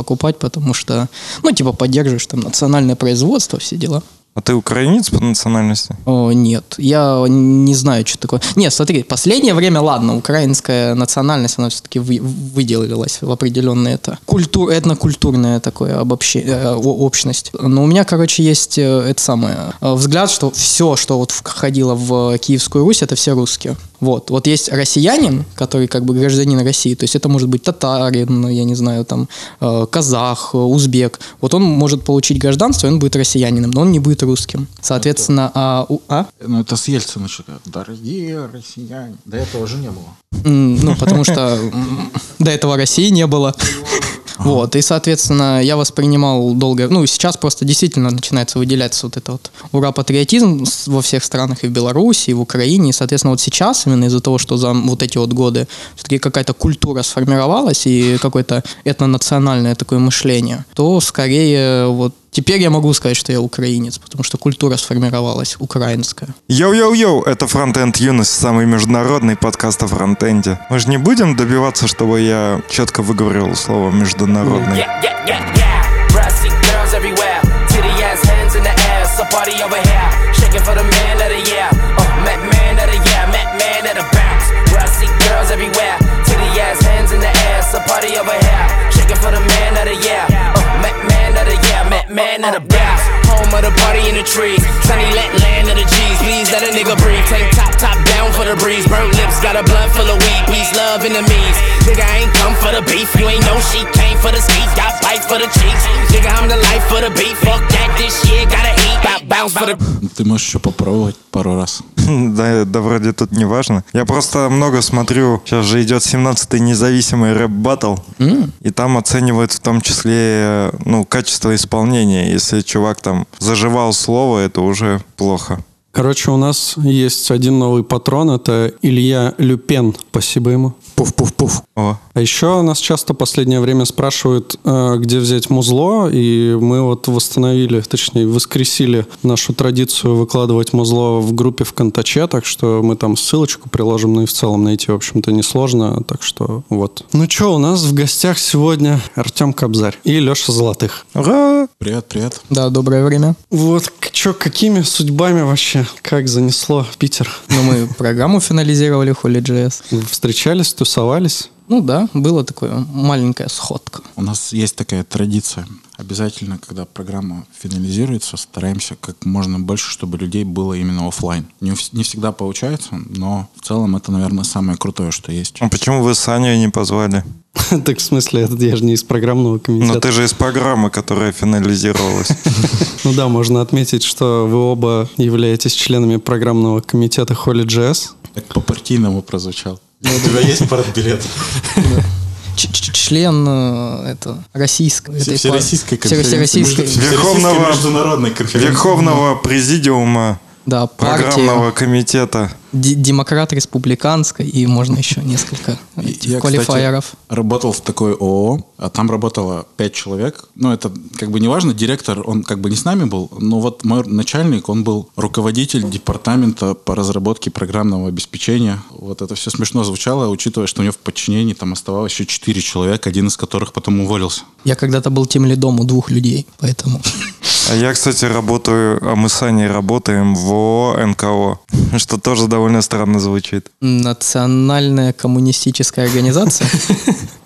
покупать, потому что, ну, типа, поддерживаешь там национальное производство, все дела. А ты украинец по национальности? О, нет, я не знаю, что такое. Нет, смотри, последнее время, ладно, украинская национальность, она все-таки вы, выделилась в определенное это культур, этнокультурное такое обобщение, э, общность. Но у меня, короче, есть э, это самое э, взгляд, что все, что вот входило в Киевскую Русь, это все русские. Вот. Вот есть россиянин, который как бы гражданин России, то есть это может быть татарин, я не знаю, там, э, казах, узбек. Вот он может получить гражданство, и он будет россиянином, но он не будет русским. Соответственно, а... У, а? Ну, это с Ельцина что Дорогие россияне. До этого уже не было. Ну, потому что до этого России не было. Вот, и, соответственно, я воспринимал долго, ну, сейчас просто действительно начинается выделяться вот это вот ура-патриотизм во всех странах, и в Беларуси, и в Украине, и, соответственно, вот сейчас, именно из-за того, что за вот эти вот годы все-таки какая-то культура сформировалась, и какое-то этнонациональное такое мышление, то скорее вот Теперь я могу сказать, что я украинец, потому что культура сформировалась украинская. Йоу-йоу-йоу, это Фронтенд Юность, самый международный подкаст о фронтенде. Мы же не будем добиваться, чтобы я четко выговорил слово международный. Yeah, yeah, yeah, yeah. Man of the bounce. Home of the party in the trees. Sunny let land of the G's. Please let a nigga breathe. Tank top, top down for the breeze. Burnt lips, got a blunt full of weed. Peace, love, enemies. Nigga, I ain't come for the beef. You ain't know she came for the ski. Got bite for the cheeks. Nigga, I'm the life for the beat. Fuck that, this shit gotta eat. Bounce for the... Ты можешь еще попробовать пару раз. да, да, вроде тут не важно. Я просто много смотрю. Сейчас же идет 17-й независимый рэп батл. Mm. И там оценивают в том числе ну, качество исполнения. Если чувак там заживал слово, это уже плохо. Короче, у нас есть один новый патрон, это Илья Люпен, спасибо ему. Пуф-пуф-пуф. А еще нас часто в последнее время спрашивают, э, где взять музло, и мы вот восстановили, точнее, воскресили нашу традицию выкладывать музло в группе в Контаче, так что мы там ссылочку приложим, ну и в целом найти, в общем-то, несложно, так что вот. Ну что, у нас в гостях сегодня Артем Кобзарь и Леша Золотых. Ура! Привет, привет. Да, доброе время. Вот, что, какими судьбами вообще, как занесло в Питер? Ну, мы программу финализировали, Holy.js. Встречались, тусовались? Ну да, была такая маленькая сходка. У нас есть такая традиция. Обязательно, когда программа финализируется, стараемся как можно больше, чтобы людей было именно офлайн. Не, не всегда получается, но в целом это, наверное, самое крутое, что есть. А почему вы Саню не позвали? Так в смысле, это я же не из программного комитета. Но ты же из программы, которая финализировалась. Ну да, можно отметить, что вы оба являетесь членами программного комитета Holy.js. Так по-партийному прозвучал. Ну, у тебя есть партбилет? член э, это российской этой всероссийской конференции. Верховного, международной конференции. Верховного президиума да, программного комитета демократ республиканской, и можно еще несколько Я, квалифайеров. Кстати, работал в такой ООО, а там работало пять человек. Ну, это как бы не важно, директор, он как бы не с нами был, но вот мой начальник, он был руководитель департамента по разработке программного обеспечения. Вот это все смешно звучало, учитывая, что у него в подчинении там оставалось еще четыре человека, один из которых потом уволился. Я когда-то был тем лидом у двух людей, поэтому... А я, кстати, работаю, а мы с Аней работаем в НКО, что тоже довольно странно звучит. Национальная коммунистическая организация?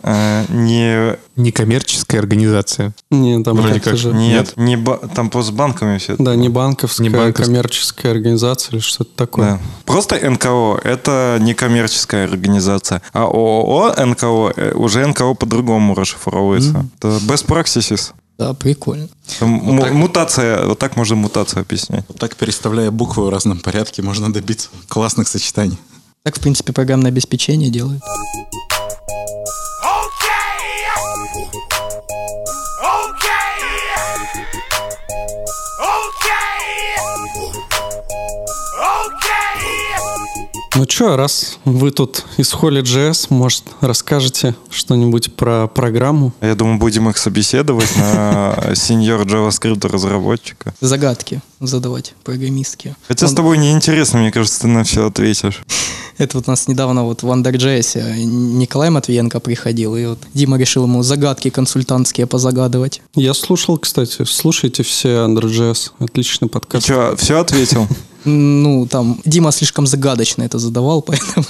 А, не... Некоммерческая организация. Нет, там Вроде как же... Нет, не там по с банками все. Да, не банковская, не банковская. коммерческая организация или что-то такое. Да. Просто НКО – это некоммерческая организация, а ООО НКО э, уже НКО по-другому расшифровывается. Mm. Это best practices. Да, прикольно. Вот так, мутация, вот так можно мутацию объяснять. Вот так, переставляя буквы в разном порядке, можно добиться классных сочетаний. Так, в принципе, программное обеспечение делает. Ну что, раз вы тут из Холли JS, может, расскажете что-нибудь про программу? Я думаю, будем их собеседовать на сеньор JavaScript разработчика. Загадки задавать программистские. Хотя с тобой неинтересно, мне кажется, ты на все ответишь. Это вот у нас недавно вот в Underjazz Николай Матвиенко приходил, и вот Дима решил ему загадки консультантские позагадывать. Я слушал, кстати, слушайте все Under.js. Отличный И подкаст. что, все ответил? Ну, там Дима слишком загадочно это задавал, поэтому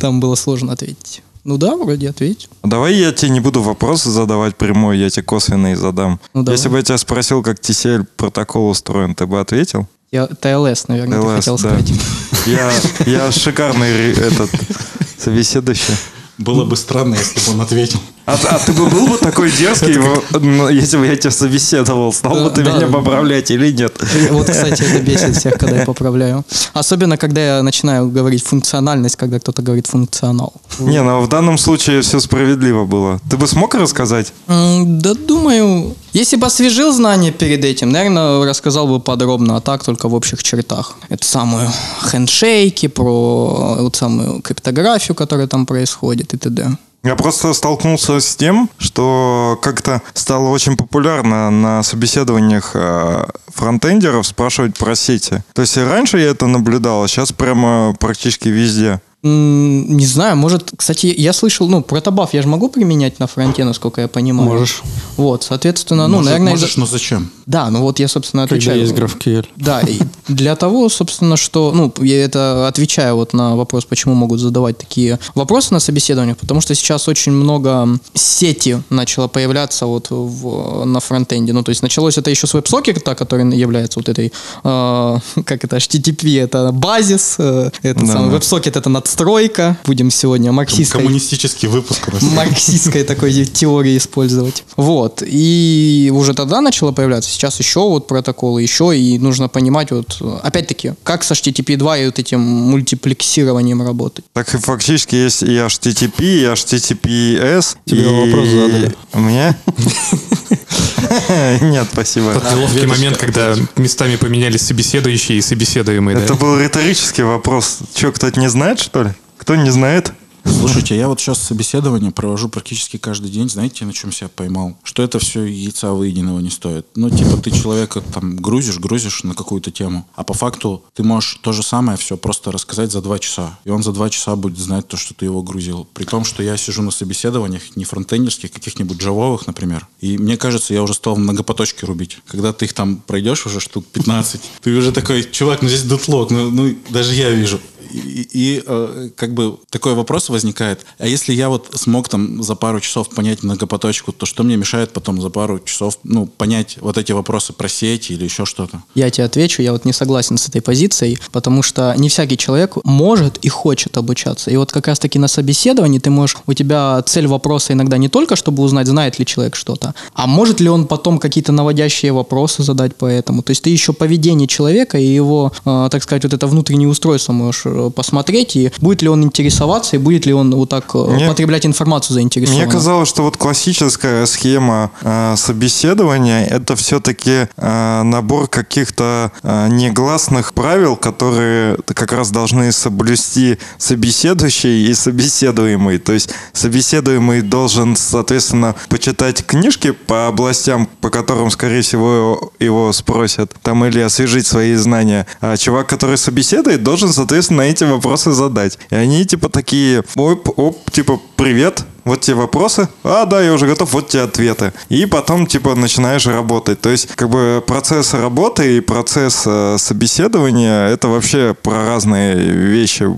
там было сложно ответить. Ну да, вроде ответил. Давай я тебе не буду вопросы задавать прямой, я тебе косвенные задам. Ну, давай. Если бы я тебя спросил, как TCL протокол устроен, ты бы ответил? Я TLS, наверное, ты LS, хотел да. сказать. Я, я шикарный этот собеседующий. Было бы странно, если бы он ответил. А, а ты бы был бы такой дерзкий, его- ну, если бы я тебя собеседовал, стал бы ты Да. меня поправлять или нет? Вот, кстати, это бесит всех, когда я поправляю. Особенно, когда я начинаю говорить функциональность, когда кто-то говорит функционал. Не, ну в данном случае все справедливо было. Ты бы смог рассказать? Да думаю, если бы освежил знания перед этим, наверное, рассказал бы подробно, а так только в общих чертах. Это самую хендшейки, про вот самую криптографию, которая там происходит и т.д. Я просто столкнулся с тем, что как-то стало очень популярно на собеседованиях э, фронтендеров спрашивать про сети. То есть раньше я это наблюдал, а сейчас прямо практически везде. Не знаю, может, кстати, я слышал, ну, протобаф я же могу применять на фронте, насколько я понимаю. Можешь. Вот, соответственно, ну, Может, наверное... можешь, но зачем? Да, ну вот я, собственно, Когда отвечаю. есть GraphQL. Да, и для того, собственно, что, ну, я это отвечаю вот на вопрос, почему могут задавать такие вопросы на собеседованиях, потому что сейчас очень много сети начало появляться вот в, на фронтенде. Ну, то есть началось это еще с веб-сокета, который является вот этой, э, как это, HTTP, это базис, э, это Да, самый да. веб-сокет, это надстройка. Будем сегодня марксистской Коммунистический выпуск марксистской такой теории использовать. Вот. И уже тогда начало появляться. Сейчас еще вот протоколы, еще, и нужно понимать вот, опять-таки, как с HTTP 2 и вот этим мультиплексированием работать. Так и фактически есть и HTTP, и HTTPS. Тебе и- вопрос задали. Мне? Нет, спасибо. Тот неловкий момент, когда местами поменялись собеседующие и собеседуемые? Это был риторический вопрос. Че, кто-то не знает, что ли? Кто не знает? Слушайте, я вот сейчас собеседование провожу практически каждый день. Знаете, на чем себя поймал? Что это все яйца выеденного не стоит. Ну, типа, ты человека там грузишь, грузишь на какую-то тему, а по факту ты можешь то же самое все просто рассказать за два часа. И он за два часа будет знать то, что ты его грузил. При том, что я сижу на собеседованиях не фронтендерских, каких-нибудь джавовых, например. И мне кажется, я уже стал многопоточки рубить. Когда ты их там пройдешь уже штук 15, ты уже такой, чувак, ну здесь дутлог, ну, ну даже я вижу. И, и, э, как бы такой вопрос возникает. А если я вот смог там за пару часов понять многопоточку, то что мне мешает потом за пару часов, ну, понять вот эти вопросы про сети или еще что-то? Я тебе отвечу, я вот не согласен с этой позицией, потому что не всякий человек может и хочет обучаться. И вот как раз-таки на собеседовании ты можешь, у тебя цель вопроса иногда не только, чтобы узнать, знает ли человек что-то, а может ли он потом какие-то наводящие вопросы задать по этому. То есть ты еще поведение человека и его, э, так сказать, вот это внутреннее устройство можешь э, посмотреть, и будет ли он интересоваться, и будет ли он вот так э, Мне- потреблять информацию заинтересованно. Мне казалось, что вот классическая схема э, собеседования это все-таки э, набор каких-то э, негласных правил, которые как раз должны соблюсти собеседующий и собеседуемый. То есть собеседуемый должен, соответственно, почитать книжки по областям, по которым, скорее всего, его спросят, там или освежить свои знания. А чувак, который собеседует, должен, соответственно, эти вопросы задать. И они типа такие, оп, оп, типа, привет, вот те вопросы, а, да, я уже готов, вот те ответы. И потом, типа, начинаешь работать. То есть, как бы, процесс работы и процесс э, собеседования, это вообще про разные вещи.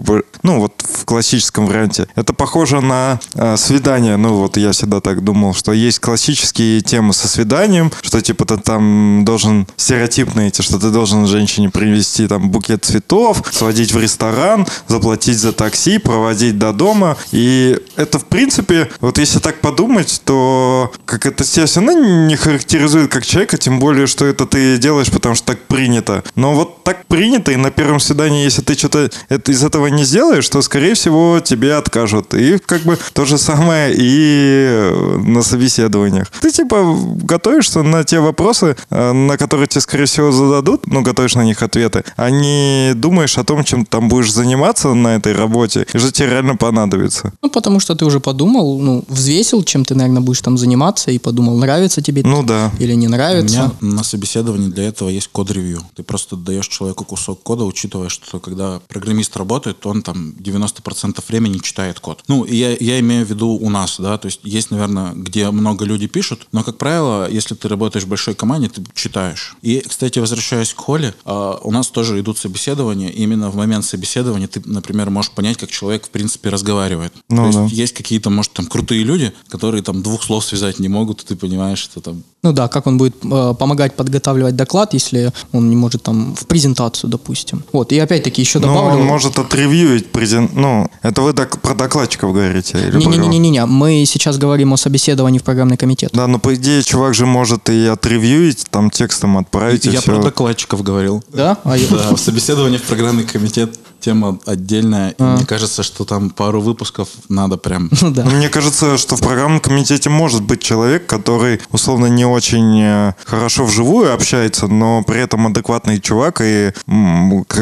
Ну, вот в классическом варианте. Это похоже на э, свидание. Ну, вот я всегда так думал, что есть классические темы со свиданием, что, типа, ты там должен стереотипные эти, что ты должен женщине привезти там букет цветов, сводить в ресторан, заплатить за такси, проводить до дома. И это, в принципе, вот если так подумать, то как это тебя все равно не характеризует как человека, тем более, что это ты делаешь, потому что так принято. Но вот так принято, и на первом свидании, если ты что-то из этого не сделаешь, то, скорее всего, тебе откажут. И как бы то же самое и э, на собеседованиях. Ты типа готовишься на те вопросы, э, на которые тебе, скорее всего, зададут, ну, готовишь на них ответы, а не думаешь о том, чем там будешь заниматься на этой работе, и что тебе реально понадобится. Ну, потому что ты уже подумал, ну, взвесил, чем ты, наверное, будешь там заниматься, и подумал, нравится тебе Ну да. или не У нравится. меня на собеседовании для этого есть код-ревью. Ты просто даешь человеку кусок кода, учитывая, что когда программист работает, то он там 90% времени читает код. Ну, и я, я имею в виду у нас, да, то есть есть, наверное, где много людей пишут, но, как правило, если ты работаешь в большой команде, ты читаешь. И, кстати, возвращаясь к Холле, а, у нас тоже идут собеседования, и именно в момент собеседования ты, например, можешь понять, как человек, в принципе, разговаривает. Ну то да. есть есть какие-то, может, там крутые люди, которые там двух слов связать не могут, и ты понимаешь, что там Ну да, как он будет э, помогать подготавливать доклад, если он не может там в презентацию, допустим. Вот, и опять-таки еще Ну, добавлю... он может отревьюить презент... Ну, это вы док- про докладчиков говорите? Не-не-не-не, мы сейчас говорим о собеседовании в программный комитет. Да, но по идее чувак же может и отревьюить, там текстом отправить, и Я все. про докладчиков говорил. Да? А я- Да, собеседование в программный комитет тема отдельная. И А. мне кажется, что там пару выпусков надо прям. Ну да. Ну, Мне кажется, что в программном комитете может быть человек, который, условно, не очень э, хорошо вживую общается, но при этом адекватный чувак и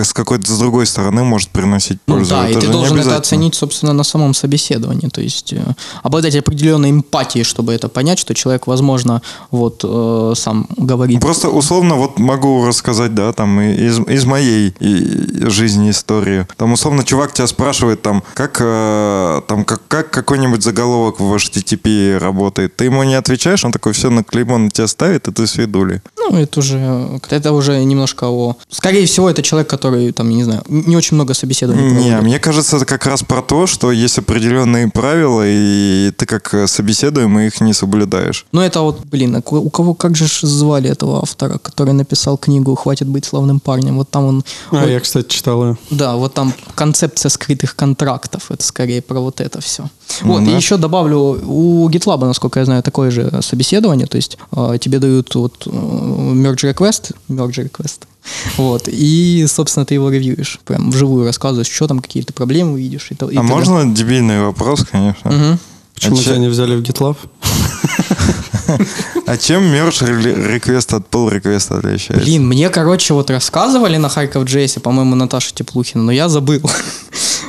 с какой-то с другой стороны может приносить Ну пользу. да, и Это ты же не должен это оценить, собственно, на самом собеседовании. То есть э, обладать определенной эмпатией, чтобы это понять, что человек, возможно, вот э, сам говорит. Просто условно вот могу рассказать, да, там и- из, из моей и- жизни историю. Там условно чувак тебя спрашивает там, как э, там как, как какой-нибудь заголовок в HTTP работает. Ты ему не отвечаешь, он такой все на клеймо на тебя ставит, и ты свидули. Ну, это уже, это уже немножко о... Скорее всего, это человек, который, там, не знаю, не очень много собеседований Не, проводит. мне кажется, это как раз про то, что есть определенные правила, и ты как э, собеседуемый их не соблюдаешь. Ну, это вот, блин, а у кого, как же ж звали этого автора, который написал книгу «Хватит быть славным парнем»? Вот там он... А, вот- я, кстати, читал ее. Да, вот там концепция скрытых контрактов, это скорее про вот это все. Вот, да. и еще добавлю, у GitLab, насколько я знаю, такое же собеседование, то есть э, тебе дают вот э, merge request, merge request, вот, и, собственно, ты его ревьюешь, прям вживую рассказываешь, что там, какие ты проблемы видишь. И, то- и А тогда- можно дебильный вопрос, конечно? Мгм. Почему А че- тебя не взяли в GitLab? А чем merge реквест от pull реквеста отличается? Блин, мне, короче, вот рассказывали на Харьков Джейсе, по-моему, Наташа Теплухина, но я забыл.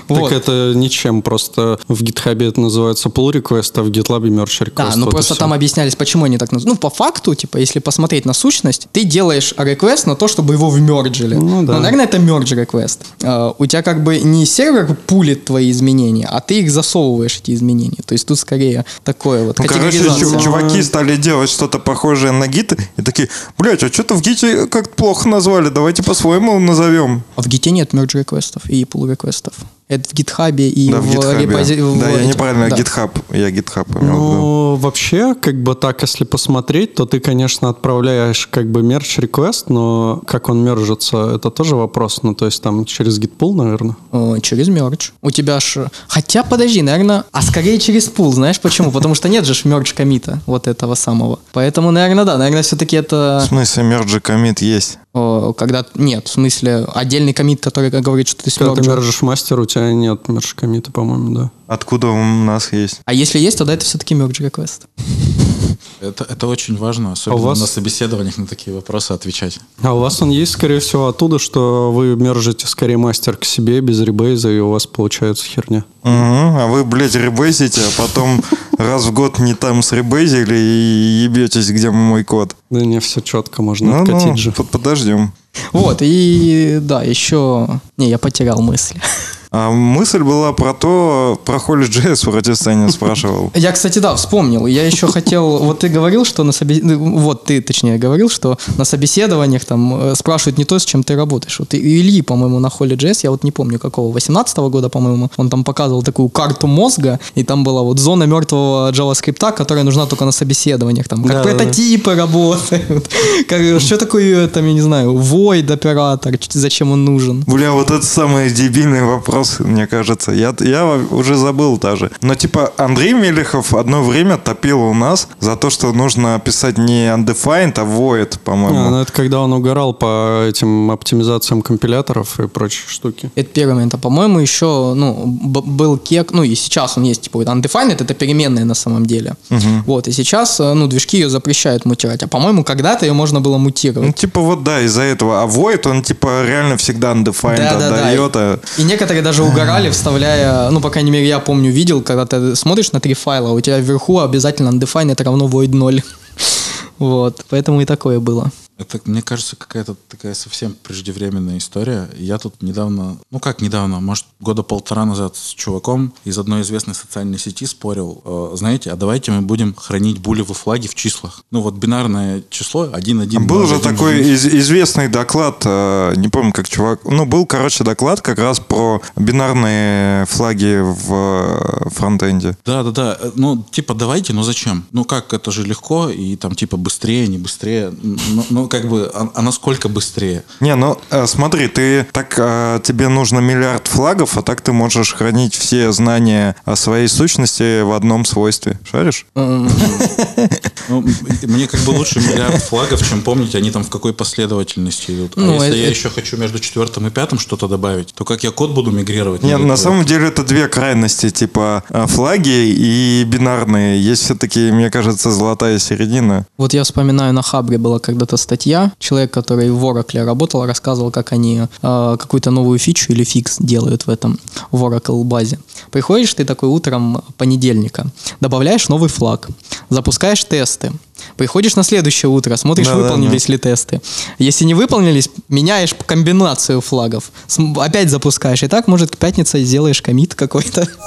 Вот. Так это ничем, просто в GitHub это называется pull request, а в GitLab merge request. Да, ну вот просто там объяснялись, почему они так называют. Ну, по факту, типа, если посмотреть на сущность, ты делаешь request на то, чтобы его вмерджили. Ну да. наверное, это merge request. А, у тебя как бы не сервер пулит твои изменения, а ты их засовываешь, эти изменения. То есть тут скорее такое вот Ну, короче, чуваки стали делать что-то похожее на гит и такие, блядь, а что-то в гите как-то плохо назвали, давайте по-своему назовем. А в гите нет merge реквестов и pull реквестов. Это в гитхабе и да, в в, гитхабе. репози- в Да, я неправильно, да. гитхаб. Я гитхаб имел в виду. Ну, вообще, как бы так, если посмотреть, то ты, конечно, отправляешь как бы мерч request, но как он мержится, это тоже вопрос. Ну, то есть там через gitpool, наверное. О, через мерч. У тебя ж... Хотя, подожди, наверное... А скорее через пул. Знаешь почему? Потому что нет же ж мерч комита вот этого самого. Поэтому, наверное, да. Наверное, все-таки В это... смысле, мерджи комит есть. о, когда... Нет, в смысле, отдельный комит, который говорит, что ты Когда ты мержишь мастер, у тебя нет мерч комита, по-моему, да. Откуда у нас есть? А если есть, тогда это все-таки мерч реквест. Это, это очень важно, особенно А у вас- на собеседованиях на такие вопросы отвечать. А у вас он есть, скорее всего, оттуда, что вы мержите скорее мастер к себе без ребейза, и у вас получается херня. Мгм. А вы, блядь, ребейзите, а потом раз в год не там сребейзили и ебетесь, где мой код. Да не, все четко, можно Ну, откатить ну, же. под- подождем. Вот, и да, еще... Не, я потерял мысль. А мысль была про то, про Holy.js вроде Саня спрашивал. Я, кстати, да, вспомнил. Я еще хотел... Вот ты говорил, что на собеседованиях... Вот ты, точнее, говорил, что на собеседованиях там э, спрашивают не то, с чем ты работаешь. Вот и Ильи, по-моему, на Holy.js, я вот не помню какого, 18 года, по-моему, он там показывал такую карту мозга, и там была вот зона мертвого JavaScript, которая нужна только на собеседованиях. Там как Да, да, да. прототипы работают. Как, что такое, там, я не знаю, void оператор, зачем он нужен. Бля, вот это самый дебильный вопрос вопрос, мне кажется. Я, я уже забыл даже. Но типа Андрей Мелехов одно время топил у нас за то, что нужно писать не undefined, а void, по-моему. А, ну, это когда он угорал по этим оптимизациям компиляторов и прочие штуки. Это первый момент. А по-моему, еще ну, б- был кек, ну и сейчас он есть, типа, вот undefined, это переменная на самом деле. Вот, и сейчас, э, ну, движки ее запрещают мутировать. А по-моему, когда-то ее можно было Ну, мутировать. типа вот да, из-за этого. А void, он типа реально всегда undefined отдает. а- И некоторые даже угорали, вставляя, ну, по крайней мере, я помню, видел, когда ты смотришь на три файла, у тебя вверху обязательно undefined это равно void 0. Вот, поэтому и такое было. Это, мне кажется, какая-то такая совсем преждевременная история. Я тут недавно, ну как недавно, может, года полтора назад с чуваком из одной известной социальной сети спорил. э, знаете, а давайте мы будем хранить булевы флаги в числах. Ну вот бинарное число 1-1. Был же такой из- известный доклад, э, не помню, как чувак, ну, был, короче, доклад как раз про бинарные флаги в э, фронтенде. Да, да, да. Э, Ну, типа, давайте, но зачем? Ну как, это же легко, и там, типа, быстрее, не быстрее. Ну, ну как бы, а, а насколько быстрее? Не, ну э, смотри, ты так э, тебе нужно миллиард флагов, а так ты можешь хранить все знания о своей сущности в одном свойстве. Шаришь? Ну, мне как бы лучше миллиард флагов, чем помнить, они там в какой последовательности идут. А Ну, если это- я еще хочу между четвертым и пятым что-то добавить, то как я код буду мигрировать? Не, между на твоим? самом деле это две крайности, типа э, флаги и бинарные. Есть все-таки, мне кажется, золотая середина. Вот я вспоминаю, на Хабре была когда-то статья. Человек, который в Oracle работал, рассказывал, как они э, какую-то новую фичу или фикс делают в этом в Oracle базе. Приходишь ты такой утром понедельника, добавляешь новый флаг, запускаешь тесты. Приходишь на следующее утро, смотришь, Да-да-да. выполнились ли тесты. Если не выполнились, меняешь комбинацию флагов. Опять запускаешь. И так, может, к пятнице сделаешь комит какой-то.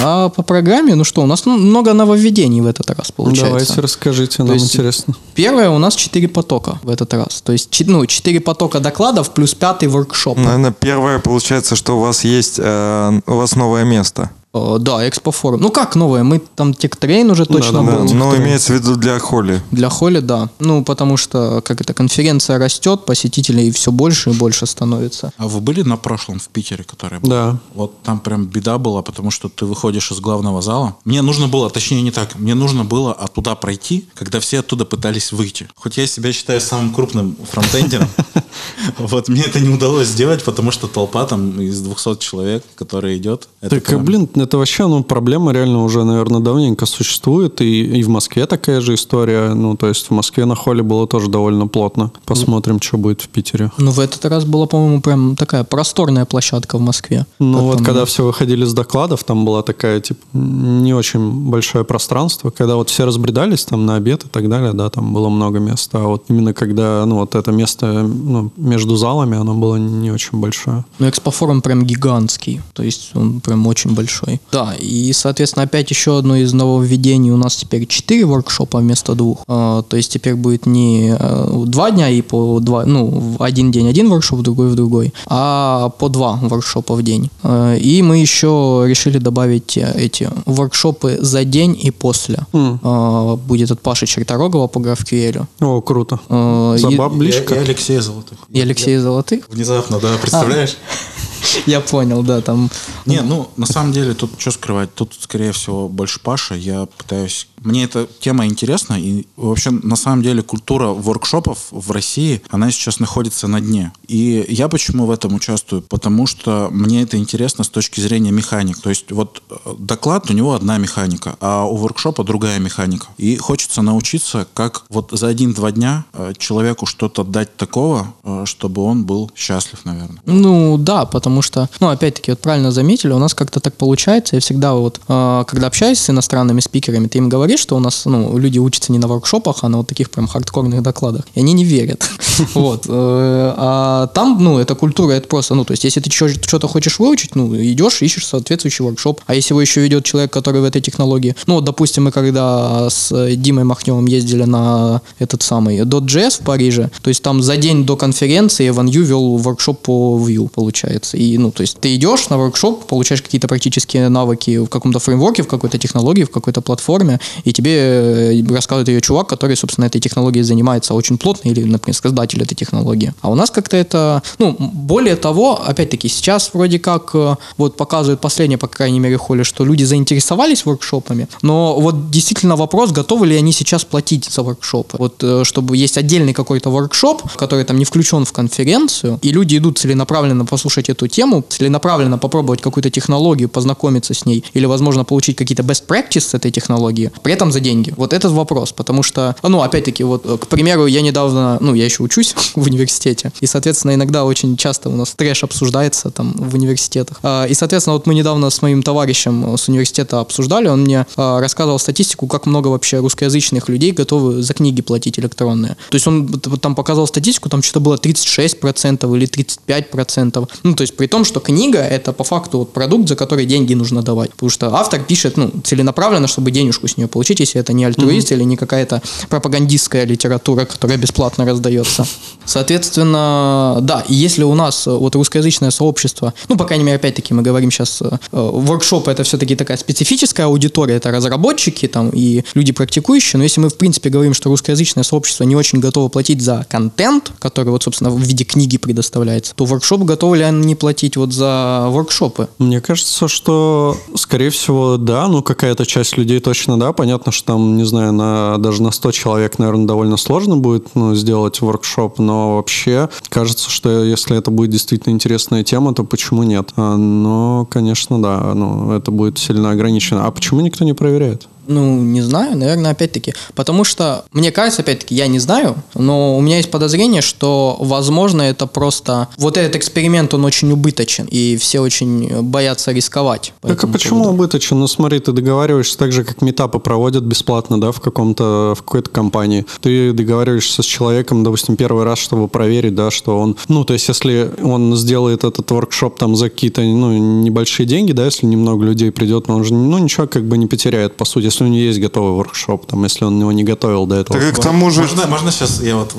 А по программе, ну что, у нас ну, много нововведений в этот раз получается. Давайте расскажите, нам есть- интересно. Первое, у нас 4 потока в этот раз. То есть, ну, 4 потока докладов плюс пятый воркшоп. Наверное, первое получается, что у вас есть, э, у вас новое место. Э, Да, Экспофорум. Ну как новое? Мы там TechTrain уже точно Да, был. но имеется в виду для Holy. Для Holy, да. Ну, потому что, как это, конференция растет, посетителей все больше и больше становится. А вы были на прошлом в Питере, который был? Да. Вот там прям беда была, потому что ты выходишь из главного зала. Мне нужно было, точнее не так, мне нужно было оттуда пройти, когда все оттуда пытались выйти. Хоть я себя считаю самым крупным фронтендером, вот мне это не удалось сделать, потому что толпа там из 200 человек, которая идет. это Так, прям- блин, это вообще, ну, проблема реально уже, наверное, давненько существует, и, и в Москве такая же история, ну, то есть в Москве на холле было тоже довольно плотно. Посмотрим, что будет в Питере. Ну, в этот раз была, по-моему, прям такая просторная площадка в Москве. Ну вот когда все выходили с докладов, там была такая, типа, не очень большое пространство. Когда вот все разбредались там на обед и так далее, да, там было много места. А вот именно когда, ну, вот это место ну, между залами, оно было не очень большое. Ну, экспофорум прям гигантский, то есть он прям очень большой. Да, и, соответственно, опять еще одно из нововведений. У нас теперь 4 воркшопа вместо двух. А, то есть теперь будет не э, два дня и по два, ну, в один день один воркшоп, в другой в другой, а по два воркшопа в день. Э, И мы еще решили добавить эти воркшопы за день и после. А, Будет от Паши Черторогова по GraphQL. О, круто. Э, и- И, Забабличка. и Алексея Золотых. И Алексей Золотых. Внезапно, да, представляешь? Я понял, да, там Не, ну, на самом деле, тут что скрывать? Тут, скорее всего, больше Паша. Я пытаюсь... Мне эта тема интересна, и вообще, на самом деле, культура воркшопов в России, она сейчас находится на дне. И я почему в этом участвую? Потому что мне это интересно с точки зрения механик. То есть, вот э, доклад, у него одна механика, а у воркшопа другая механика. И хочется научиться, как вот за один-два дня э, человеку что-то дать такого, э, чтобы он был счастлив, наверное. Ну да, потому что, ну опять-таки, вот правильно заметили, у нас как-то так получается. Я всегда вот, э, когда общаюсь с иностранными спикерами, ты им говоришь, что у нас, ну, люди учатся не на воркшопах, а на вот таких прям хардкорных докладах. И они не верят. Вот. э, А там, ну, эта культура, это просто, ну, то есть, если ты что-то хочешь выучить, ну, идешь, ищешь соответствующий воркшоп. А если его еще ведет человек, который в этой технологии, ну, вот, допустим, мы когда с э, Димой Махневым ездили на этот самый .js в Париже, то есть там за день до конференции Ван Ю вел воркшоп по Vue, получается. И, ну, то есть ты идешь на воркшоп, получаешь какие-то практические навыки в каком-то фреймворке, в какой-то технологии, в какой-то платформе, и тебе э, рассказывает ее чувак, который, собственно, этой технологией занимается очень плотно, или, например, создатель этой технологии. А у нас как-то это, ну, более того, опять-таки, сейчас вроде как э, вот показывают последнее, по крайней мере, холле, что люди заинтересовались воркшопами, но вот действительно вопрос, готовы ли они сейчас платить за воркшопы. Вот э, чтобы есть отдельный какой-то воркшоп, который там не включен в конференцию, и люди идут целенаправленно послушать эту тему, целенаправленно попробовать какую-то технологию, познакомиться с ней, или, возможно, получить какие-то best practice с этой технологии, при этом за деньги. Вот этот вопрос, потому что, ну, опять-таки, вот, э, к примеру, я недавно, ну, я еще учусь в университете, и, соответственно, иногда очень часто у нас трэш обсуждается там в университетах. А, И, соответственно, вот мы недавно с моим товарищем с университета обсуждали, он мне а, рассказывал статистику, как много вообще русскоязычных людей готовы за книги платить электронные. То есть он там показал статистику, там что-то было 36% или 35%. Ну, то есть при том, что книга это по факту вот продукт, за который деньги нужно давать. Потому что автор пишет, ну, целенаправленно, чтобы денежку с нее получить, если это не альтруист или не какая-то пропагандистская литература, которая бесплатно раздается. Соответственно, да, и если у нас э, вот русскоязычное сообщество, ну, по крайней мере, опять-таки мы говорим сейчас, э, воркшоп это все-таки такая специфическая аудитория, это разработчики там и люди практикующие, но если мы, в принципе, говорим, что русскоязычное сообщество не очень готово платить за контент, который вот, собственно, в виде книги предоставляется, то воркшоп готовы ли они платить вот за воркшопы? Мне кажется, что, скорее всего, да, ну какая-то часть людей точно да. Понятно, что там, не знаю, на, даже на 100 человек, наверное, довольно сложно будет ну, сделать воркшоп, но вообще кажется, что если это будет действительно интересная тема, то почему нет? А, Но, конечно, да, ну, это будет сильно ограничено. А почему никто не проверяет? Ну, не знаю, наверное, опять-таки. Потому что, мне кажется, опять-таки, я не знаю, но у меня есть подозрение, что, возможно, это просто... Вот этот эксперимент, он очень убыточен, и все очень боятся рисковать. Так а почему поводу. убыточен? Ну смотри, ты договариваешься так же, как метапы проводят бесплатно, да, в каком-то, в какой-то компании. Ты договариваешься с человеком, допустим, первый раз, чтобы проверить, да, что он, ну, то есть, если он сделает этот воркшоп там за какие-то, ну, небольшие деньги, да, если немного людей придет, но он же, ну, ничего как бы не потеряет, по сути, если у него есть готовый воркшоп, там, если он его не готовил до этого. Так и к тому же... Можно, можно сейчас я вот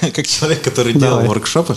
как человек, который делал Давай. воркшопы,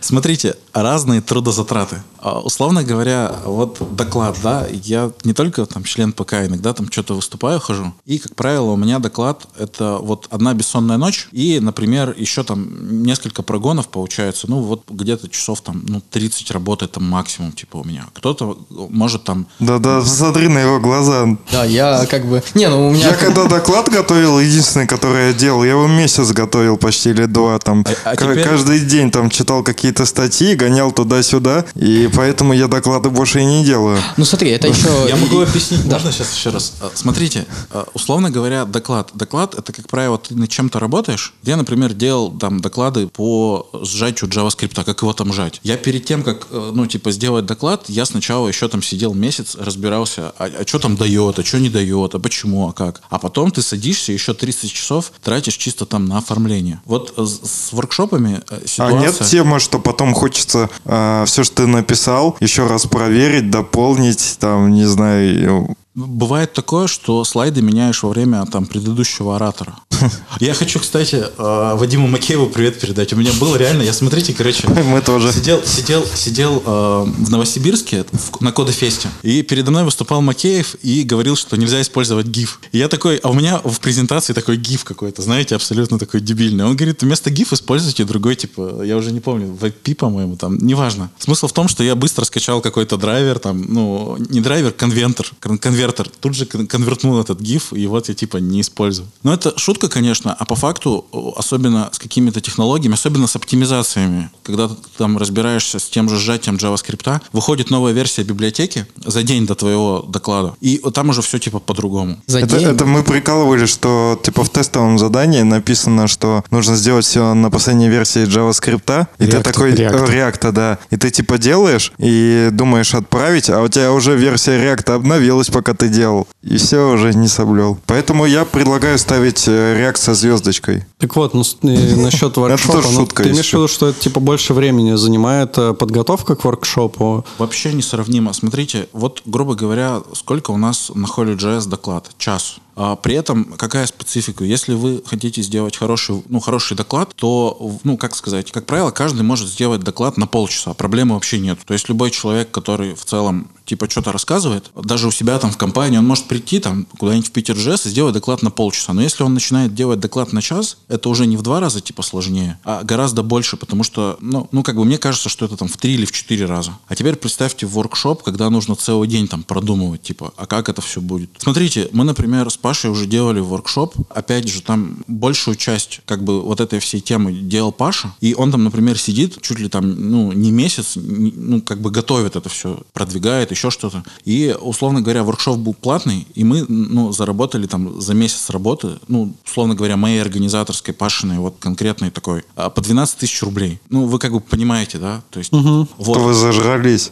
смотрите, разные трудозатраты. А, Условно говоря, вот доклад, да, я не только там член ПК, иногда там что-то выступаю, хожу, и, как правило, у меня доклад это вот одна бессонная ночь и, например, еще там несколько прогонов получается, ну вот где-то часов там, ну 30 работает там максимум, типа у меня. Кто-то может там Да-да, смотри на его глаза. Да, я как бы... Не, ну у меня... Я когда доклад готовил, единственный, который я делал, я его месяц готовил почти или два. Там, А- а теперь- Каждый день там читал какие-то статьи, гонял туда-сюда, и поэтому я доклады больше и не делаю. Ну смотри, это еще... Я могу объяснить, можно сейчас еще раз? А, Смотрите, а, условно говоря, доклад. Доклад это, как правило, ты над чем-то работаешь. Я, например, делал там доклады по сжатию JavaScript, как его там сжать. Я перед тем, как, э, ну, типа, сделать доклад, я сначала еще там сидел месяц, разбирался, а, что там дает, а что не дает, а почему, а как. А потом ты садишься, еще 30 часов тратишь чисто там на оформление. Вот э, с воркшопами э, А ситуация... нет темы, что потом хочется все, что ты написал, еще раз проверить, дополнить, там, не знаю, Бывает такое, что слайды меняешь во время там предыдущего оратора. Я хочу, кстати, э, Вадиму Макееву привет передать. У меня было реально, я смотрите, короче, Мы тоже. сидел, сидел, сидел э, в Новосибирске на Кодефесте, и передо мной выступал Макеев и говорил, что нельзя использовать GIF. И я такой, а у меня в презентации такой GIF какой-то, знаете, абсолютно такой дебильный. Он говорит, вместо GIF используйте другой, типа, я уже не помню, WebP, по-моему, там, неважно. Смысл в том, что я быстро скачал какой-то драйвер, там, ну, не драйвер, конвертер, кон- конвертер. Тут же кон- конвертнул этот GIF, и вот я, типа, не использую. Но это шутка, конечно, а по факту, особенно с какими-то технологиями, особенно с оптимизациями, когда ты там разбираешься с тем же сжатием JavaScript, выходит новая версия библиотеки за день до твоего доклада, и там уже все, типа, по-другому. За Это, день. это мы прикалывали, что типа в тестовом задании написано, что нужно сделать все на последней версии JavaScript, и ты React, такой React. React, да, и ты типа делаешь и думаешь отправить, а у тебя уже версия React обновилась, пока ты делал, и все уже не соблел. Поэтому я предлагаю ставить э, React со звездочкой. Так вот, ну, и насчет воркшопа, тоже ну, шутка, ты имеешь в виду, что это типа больше времени занимает э, подготовка к воркшопу? Вообще несравнимо. Смотрите, вот, грубо говоря, сколько у нас на Holy.js доклад? Час. А, при этом какая специфика? Если вы хотите сделать хороший, ну, хороший доклад, то, ну, как сказать, как правило, каждый может сделать доклад на полчаса. Проблемы вообще нет. То есть любой человек, который в целом типа что-то рассказывает, даже у себя там в компании, он может прийти там куда-нибудь в Питер Джесс и сделать доклад на полчаса. Но если он начинает делать доклад на час, это уже не в два раза типа сложнее, а гораздо больше, потому что, ну, ну как бы мне кажется, что это там в три или в четыре раза. А теперь представьте воркшоп, когда нужно целый день там продумывать, типа, а как это все будет. Смотрите, мы, например, с Пашей уже делали воркшоп, опять же, там большую часть как бы вот этой всей темы делал Паша, и он там, например, сидит чуть ли там, ну, не месяц, не- ну, как бы готовит это все, продвигает, еще что-то. И, условно говоря, воркшоп был платный, и мы, ну, заработали там за месяц работы, ну, условно говоря, моей организаторской, Пашиной, вот конкретной такой, а, по 12 тысяч рублей. Ну, вы как бы понимаете, да? То есть, вот. То вы зажрались.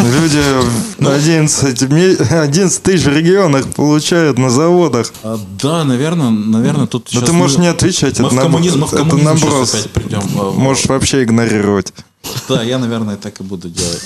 Люди Ну. 11, ме- 11 тысяч в регионах получают на заводах. А, Да, наверное, наверное, тут Да ты можешь мы- не отвечать, Мы это в наб- коммунизм, в это наброс. Можешь вообще игнорировать. Да, я, наверное, так и буду делать.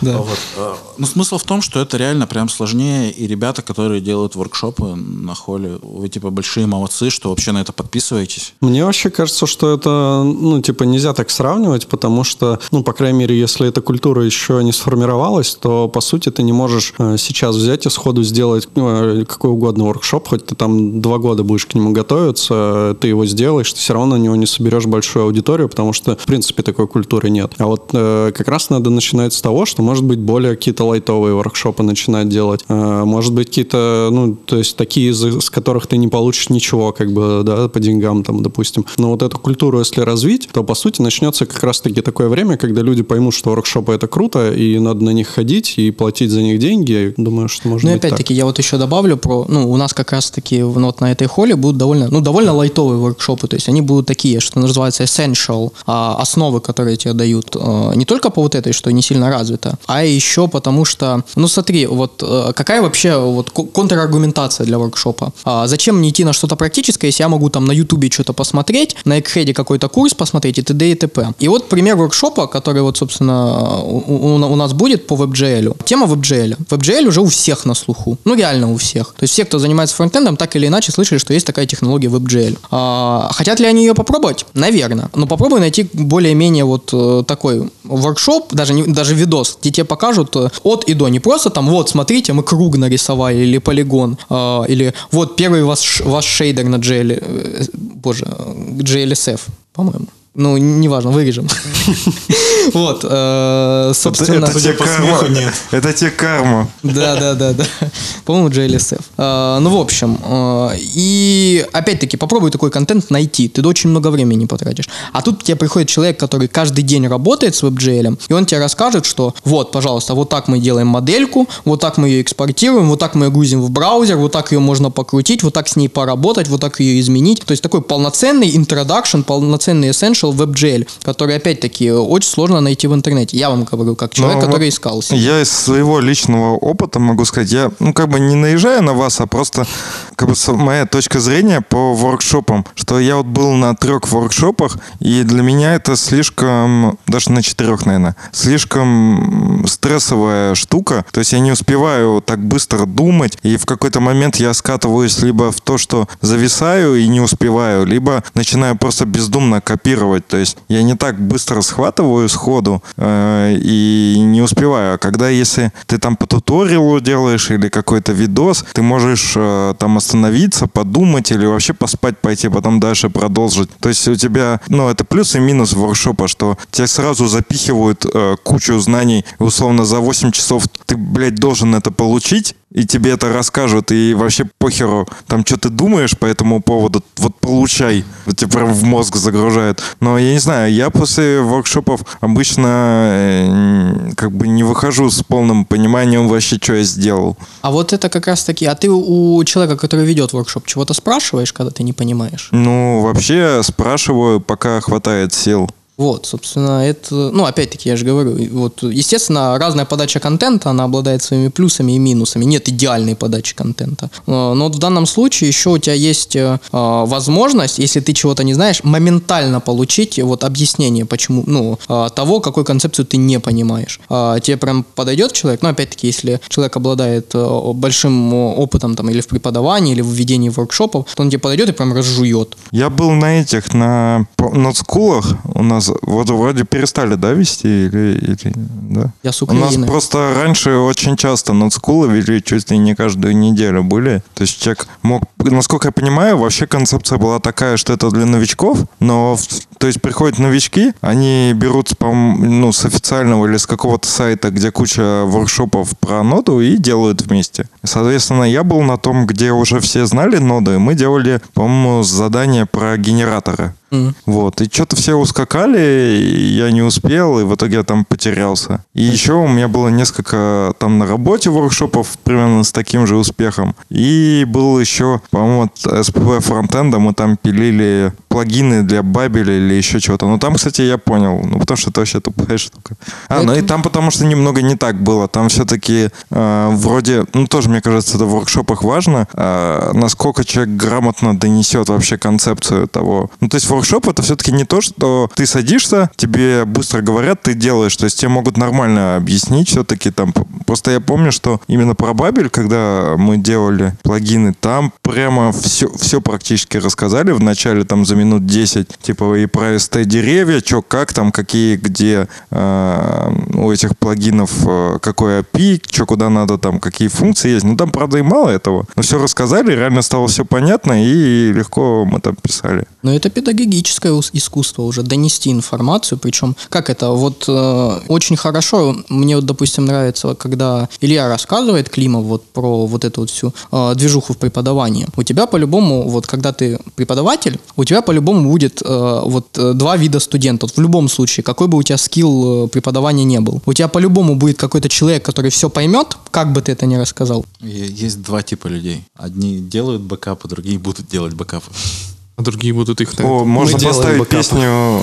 Да. Вот. А, Но смысл в том, что это реально прям сложнее, и ребята, которые делают воркшопы на холле, вы типа большие молодцы, что вообще на это подписываетесь. Мне вообще кажется, что это, ну, типа, нельзя так сравнивать, потому что, ну, по крайней мере, если эта культура еще не сформировалась, то, по сути, ты не можешь э, сейчас взять и сходу сделать э, какой угодно воркшоп, хоть ты там два года будешь к нему готовиться, э, ты его сделаешь, ты все равно на него не соберешь большую аудиторию, потому что, в принципе, такой культуры нет. А вот э, как раз надо начинать с того, что, может быть, более какие-то лайтовые воркшопы начинать делать. Э, может быть, какие-то, ну, то есть такие, из которых ты не получишь ничего, как бы, да, по деньгам, там, допустим. Но вот эту культуру, если развить, то, по сути, начнется как раз-таки такое время, когда люди поймут, что воркшопы это круто, и надо на них ходить и платить за них деньги. Думаю, что может Ну быть так. опять-таки, я вот еще добавлю про, ну, у нас как раз-таки ну, вот на этой холле будут довольно, ну, довольно лайтовые воркшопы, то есть они будут такие, что называется essential, а, основы, которые тебе дают, а, не только по вот этой, что не сильно развито, а еще потому что, ну, смотри, вот э, какая вообще вот ко- контраргументация для воркшопа? А, зачем мне идти на что-то практическое, если я могу там на ютубе что-то посмотреть, на Экхеде какой-то курс посмотреть и т.д. и т.п. И вот пример воркшопа, который вот, собственно, у, у- у нас будет по WebGL. Тема WebGL. WebGL уже у всех на слуху. Ну, реально у всех. То есть все, кто занимается фронтендом, так или иначе слышали, что есть такая технология WebGL. А, хотят ли они ее попробовать? Наверное. Но попробуй найти более-менее вот э, такой воркшоп, даже, не, даже видос, где тебе покажут э, от и до. Не просто там, вот, смотрите, мы круг нарисовали или полигон, а, или вот первый ваш, ваш шейдер на GL, э, боже, э, GLSF, по-моему. Ну, неважно, вырежем. Вот, э, собственно... это, тебе по карма. Это тебе карма. Да, да, да, да. По-моему, JLSF. Э, ну, в общем, э, и опять-таки попробуй такой контент найти. Ты очень много времени потратишь. А тут к тебе приходит человек, который каждый день работает с WebGL, и он тебе расскажет, что вот, пожалуйста, вот так мы делаем модельку, вот так мы ее экспортируем, вот так мы ее грузим в браузер, вот так ее можно покрутить, вот так с ней поработать, вот так ее изменить. То есть такой полноценный introduction, полноценный essential WebGL, который, опять-таки, очень сложно найти в интернете. Я вам говорю, как человек, Ну, который вот искал себе. Я из своего личного опыта могу сказать, я, ну, как бы не наезжаю на вас, а просто, как бы, моя точка зрения по воркшопам, что я вот был на трех воркшопах, и для меня это слишком, даже на четырех, наверное, слишком стрессовая штука, то есть я не успеваю так быстро думать, и в какой-то момент я скатываюсь либо в то, что зависаю и не успеваю, либо начинаю просто бездумно копировать, то есть я не так быстро схватываю сходу э, и не успеваю. А когда если ты там по туториалу делаешь или какой-то видос, ты можешь э, там остановиться, подумать или вообще поспать пойти, потом дальше продолжить. То есть у тебя, ну, это плюс и минус воркшопа, что тебе сразу запихивают э, кучу знаний, условно, за 8 часов ты, блядь, должен это получить, и тебе это расскажут, и вообще похеру, там, что ты думаешь по этому поводу, вот получай, вот тебе прям в мозг загружают. Но я не знаю, я после воркшопов обычно э, как бы не выхожу с полным пониманием вообще, что я сделал. А вот это как раз таки, а ты у человека, который ведет воркшоп, чего-то спрашиваешь, когда ты не понимаешь? Ну, вообще спрашиваю, пока хватает сил. Вот, собственно, это, ну, опять-таки, я же говорю, вот, естественно, разная подача контента, она обладает своими плюсами и минусами. Нет идеальной подачи контента. Э, Но вот в данном случае еще у тебя есть э, э, возможность, если ты чего-то не знаешь, моментально получить вот объяснение, почему, ну, того, какую концепцию ты не понимаешь. Тебе прям подойдет человек, ну, опять-таки, если человек обладает большим опытом там или в преподавании, или в ведении воркшопов, то он тебе подойдет и прям разжует. Я был на этих, на нацскулах. У нас вот вроде перестали, да, вести? Или, или- да? Я с У нас Украины. просто раньше очень часто нацскулы вели, чуть ли не каждую неделю были. То есть человек мог... Насколько я понимаю, вообще концепция была такая, что это для новичков, но... То есть приходят новички, они берут, ну, с официального или с какого-то сайта, где куча воркшопов про ноду и делают вместе. Соответственно, я был на том, где уже все знали ноды, мы делали, по-моему, задание про генераторы. Мгм. Вот, и что-то все ускакали, и я не успел, и в итоге я там потерялся. И еще у меня было несколько там на работе воркшопов примерно с таким же успехом. И был еще, по-моему, от SPV фронтенда мы там пилили плагины для Бабеля или еще чего-то. Но там, кстати, я понял, ну потому что это вообще тупая штука. А, ну и там потому что немного не так было. Там все-таки э, вроде, ну тоже, мне кажется, это в воркшопах важно, э, насколько человек грамотно донесет вообще концепцию того. Ну то есть воркшоп это все-таки не то, что ты садишься, тебе быстро говорят, ты делаешь. То есть тебе могут нормально объяснить все-таки там. Просто я помню, что именно про Бабель, когда мы делали плагины, там прямо все, все практически рассказали в начале там за минут 10. Типа и про ST деревья, что как там, какие, где э, у этих плагинов э, какой API, что куда надо там, какие функции есть. Ну там, правда, и мало этого. Но все рассказали, реально стало все понятно и легко мы там писали. Но это педагогическое ус- искусство уже, донести информацию, причем, как это, вот э, очень хорошо, мне вот, допустим, нравится, когда Илья рассказывает, Климов, вот про вот эту вот всю э, движуху в преподавании. У тебя по-любому, вот когда ты преподаватель, у тебя по-любому будет э, вот э, два вида студентов, в любом случае, какой бы у тебя скилл э, преподавания не был. У тебя по-любому будет какой-то человек, который все поймет, как бы ты это ни рассказал. Есть два типа людей. Одни делают бэкапы, другие будут делать бэкапы. А другие будут их... О, можно поставить бэкапы. песню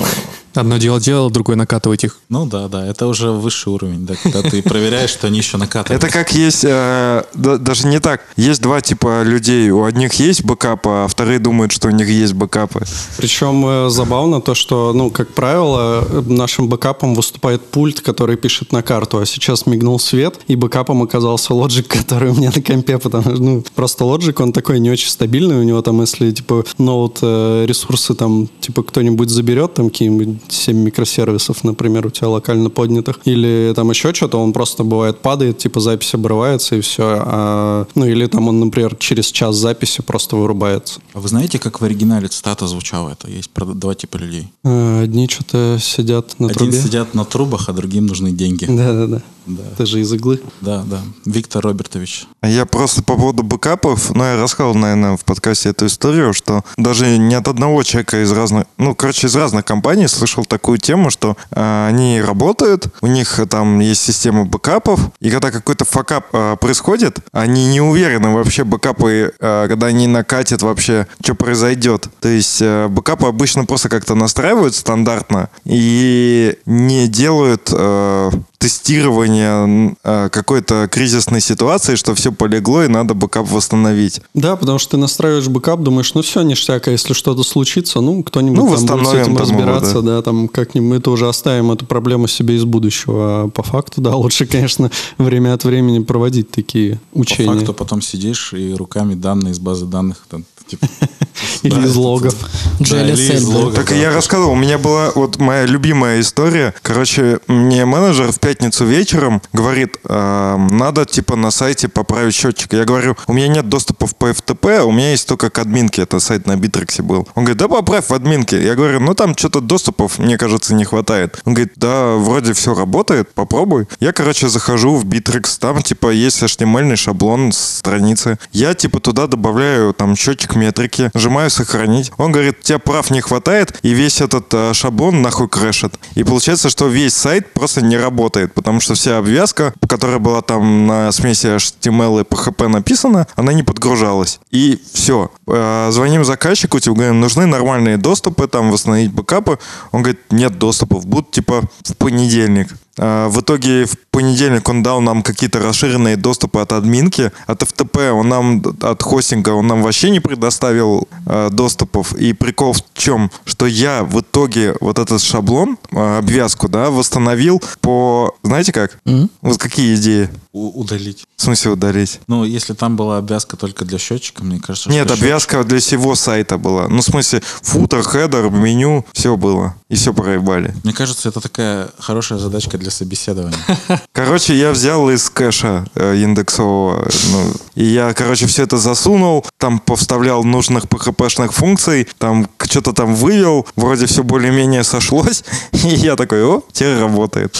Одно дело делал, другое накатывать их. Ну да, да, это уже высший уровень, да, когда ты проверяешь, что они еще накатывают. Это как есть, э, да- даже не так. Есть два типа людей. У одних есть бэкапы, а вторые думают, что у них есть бэкапы. Причем э, забавно то, что, ну, как правило, нашим бэкапом выступает пульт, который пишет на карту, а сейчас мигнул свет, и бэкапом оказался Logic, который у меня на компе, потому что, ну, просто Logic, он такой не очень стабильный, у него там, если, типа, ноут э, ресурсы там, типа, кто-нибудь заберет, там, какие-нибудь 7 микросервисов, например, у тебя локально поднятых, или там еще что-то, он просто, бывает, падает, типа, запись обрывается, и все, а, ну, или там он, например, через час записи просто вырубается. А вы знаете, как в оригинале цитата звучала? Это есть два типа людей. Э, Одни что-то сидят на Один трубе. сидят на трубах, а другим нужны деньги. Да-да-да. Да. Ты же из иглы. Да, да. Виктор Робертович. А Я просто по поводу бэкапов, ну, я рассказал, наверное, в подкасте эту историю, что даже не от одного человека из разных, ну, короче, из разных компаний слышал такую тему, что э, они работают, у них там есть система бэкапов, и когда какой-то факап э, происходит, они не уверены вообще бэкапы, э, когда они накатят вообще, что произойдет. То есть э, бэкапы обычно просто как-то настраивают стандартно и не делают э, тестирование э, какой-то кризисной ситуации, что все полегло и надо бэкап восстановить. Да, потому что ты настраиваешь бэкап, думаешь, ну все, ништяк, а если что-то случится, ну, кто-нибудь Ну, там будет с этим его, разбираться, да. там как-нибудь мы это уже оставим эту проблему себе из будущего. А по факту, да, лучше, конечно, время от времени проводить такие По учения. факту потом сидишь и руками данные из базы данных там, типа, Или из логов. GLSL, Так я рассказывал, у меня была вот моя любимая история. Короче, мне менеджер в пятницу вечером говорит, «Эм, надо типа на сайте поправить счетчик. Я говорю, у меня нет доступа по FTP, у меня есть только к админке, это сайт на Битриксе был. Он говорит, да поправь в админке. Я говорю, ну там что-то доступов, мне кажется, не хватает. Он говорит, да, вроде все работает, попробуй. Я, короче, захожу в Битрикс, там типа есть HTML шаблон с страницы. Я типа туда добавляю там счетчик метрики, нажимаю сохранить. Он говорит, тебя прав не хватает, и весь этот э, шаблон нахуй крэшит. И получается, что весь сайт просто не работает, потому что вся обвязка, которая была там на смеси HTML и PHP написана, она не подгружалась. И все. Э, звоним заказчику, типа, говорим, нужны нормальные доступы, там, восстановить бэкапы. Он говорит, нет доступов, будут типа в понедельник. А, В итоге в понедельник он дал нам какие-то расширенные доступы от админки. От FTP он нам, от хостинга он нам вообще не предоставил э, доступов. И прикол в чем? Что я в итоге вот этот шаблон, э, обвязку, да, восстановил по... Знаете как? Вот какие идеи? У- удалить. В смысле удалить? Ну, если там была обвязка только для счетчика, мне кажется, Нет, что обвязка для всего сайта была. Ну, в смысле, футер, хедер, меню, все было. И все проебали. Мне кажется, это такая хорошая задачка для собеседования. Короче, я взял из кэша э, индексового, ну, и я, короче, все это засунул, там повставлял нужных PHP-шных функций, там что-то там вывел, вроде все более-менее сошлось, и я такой, о, теперь работает.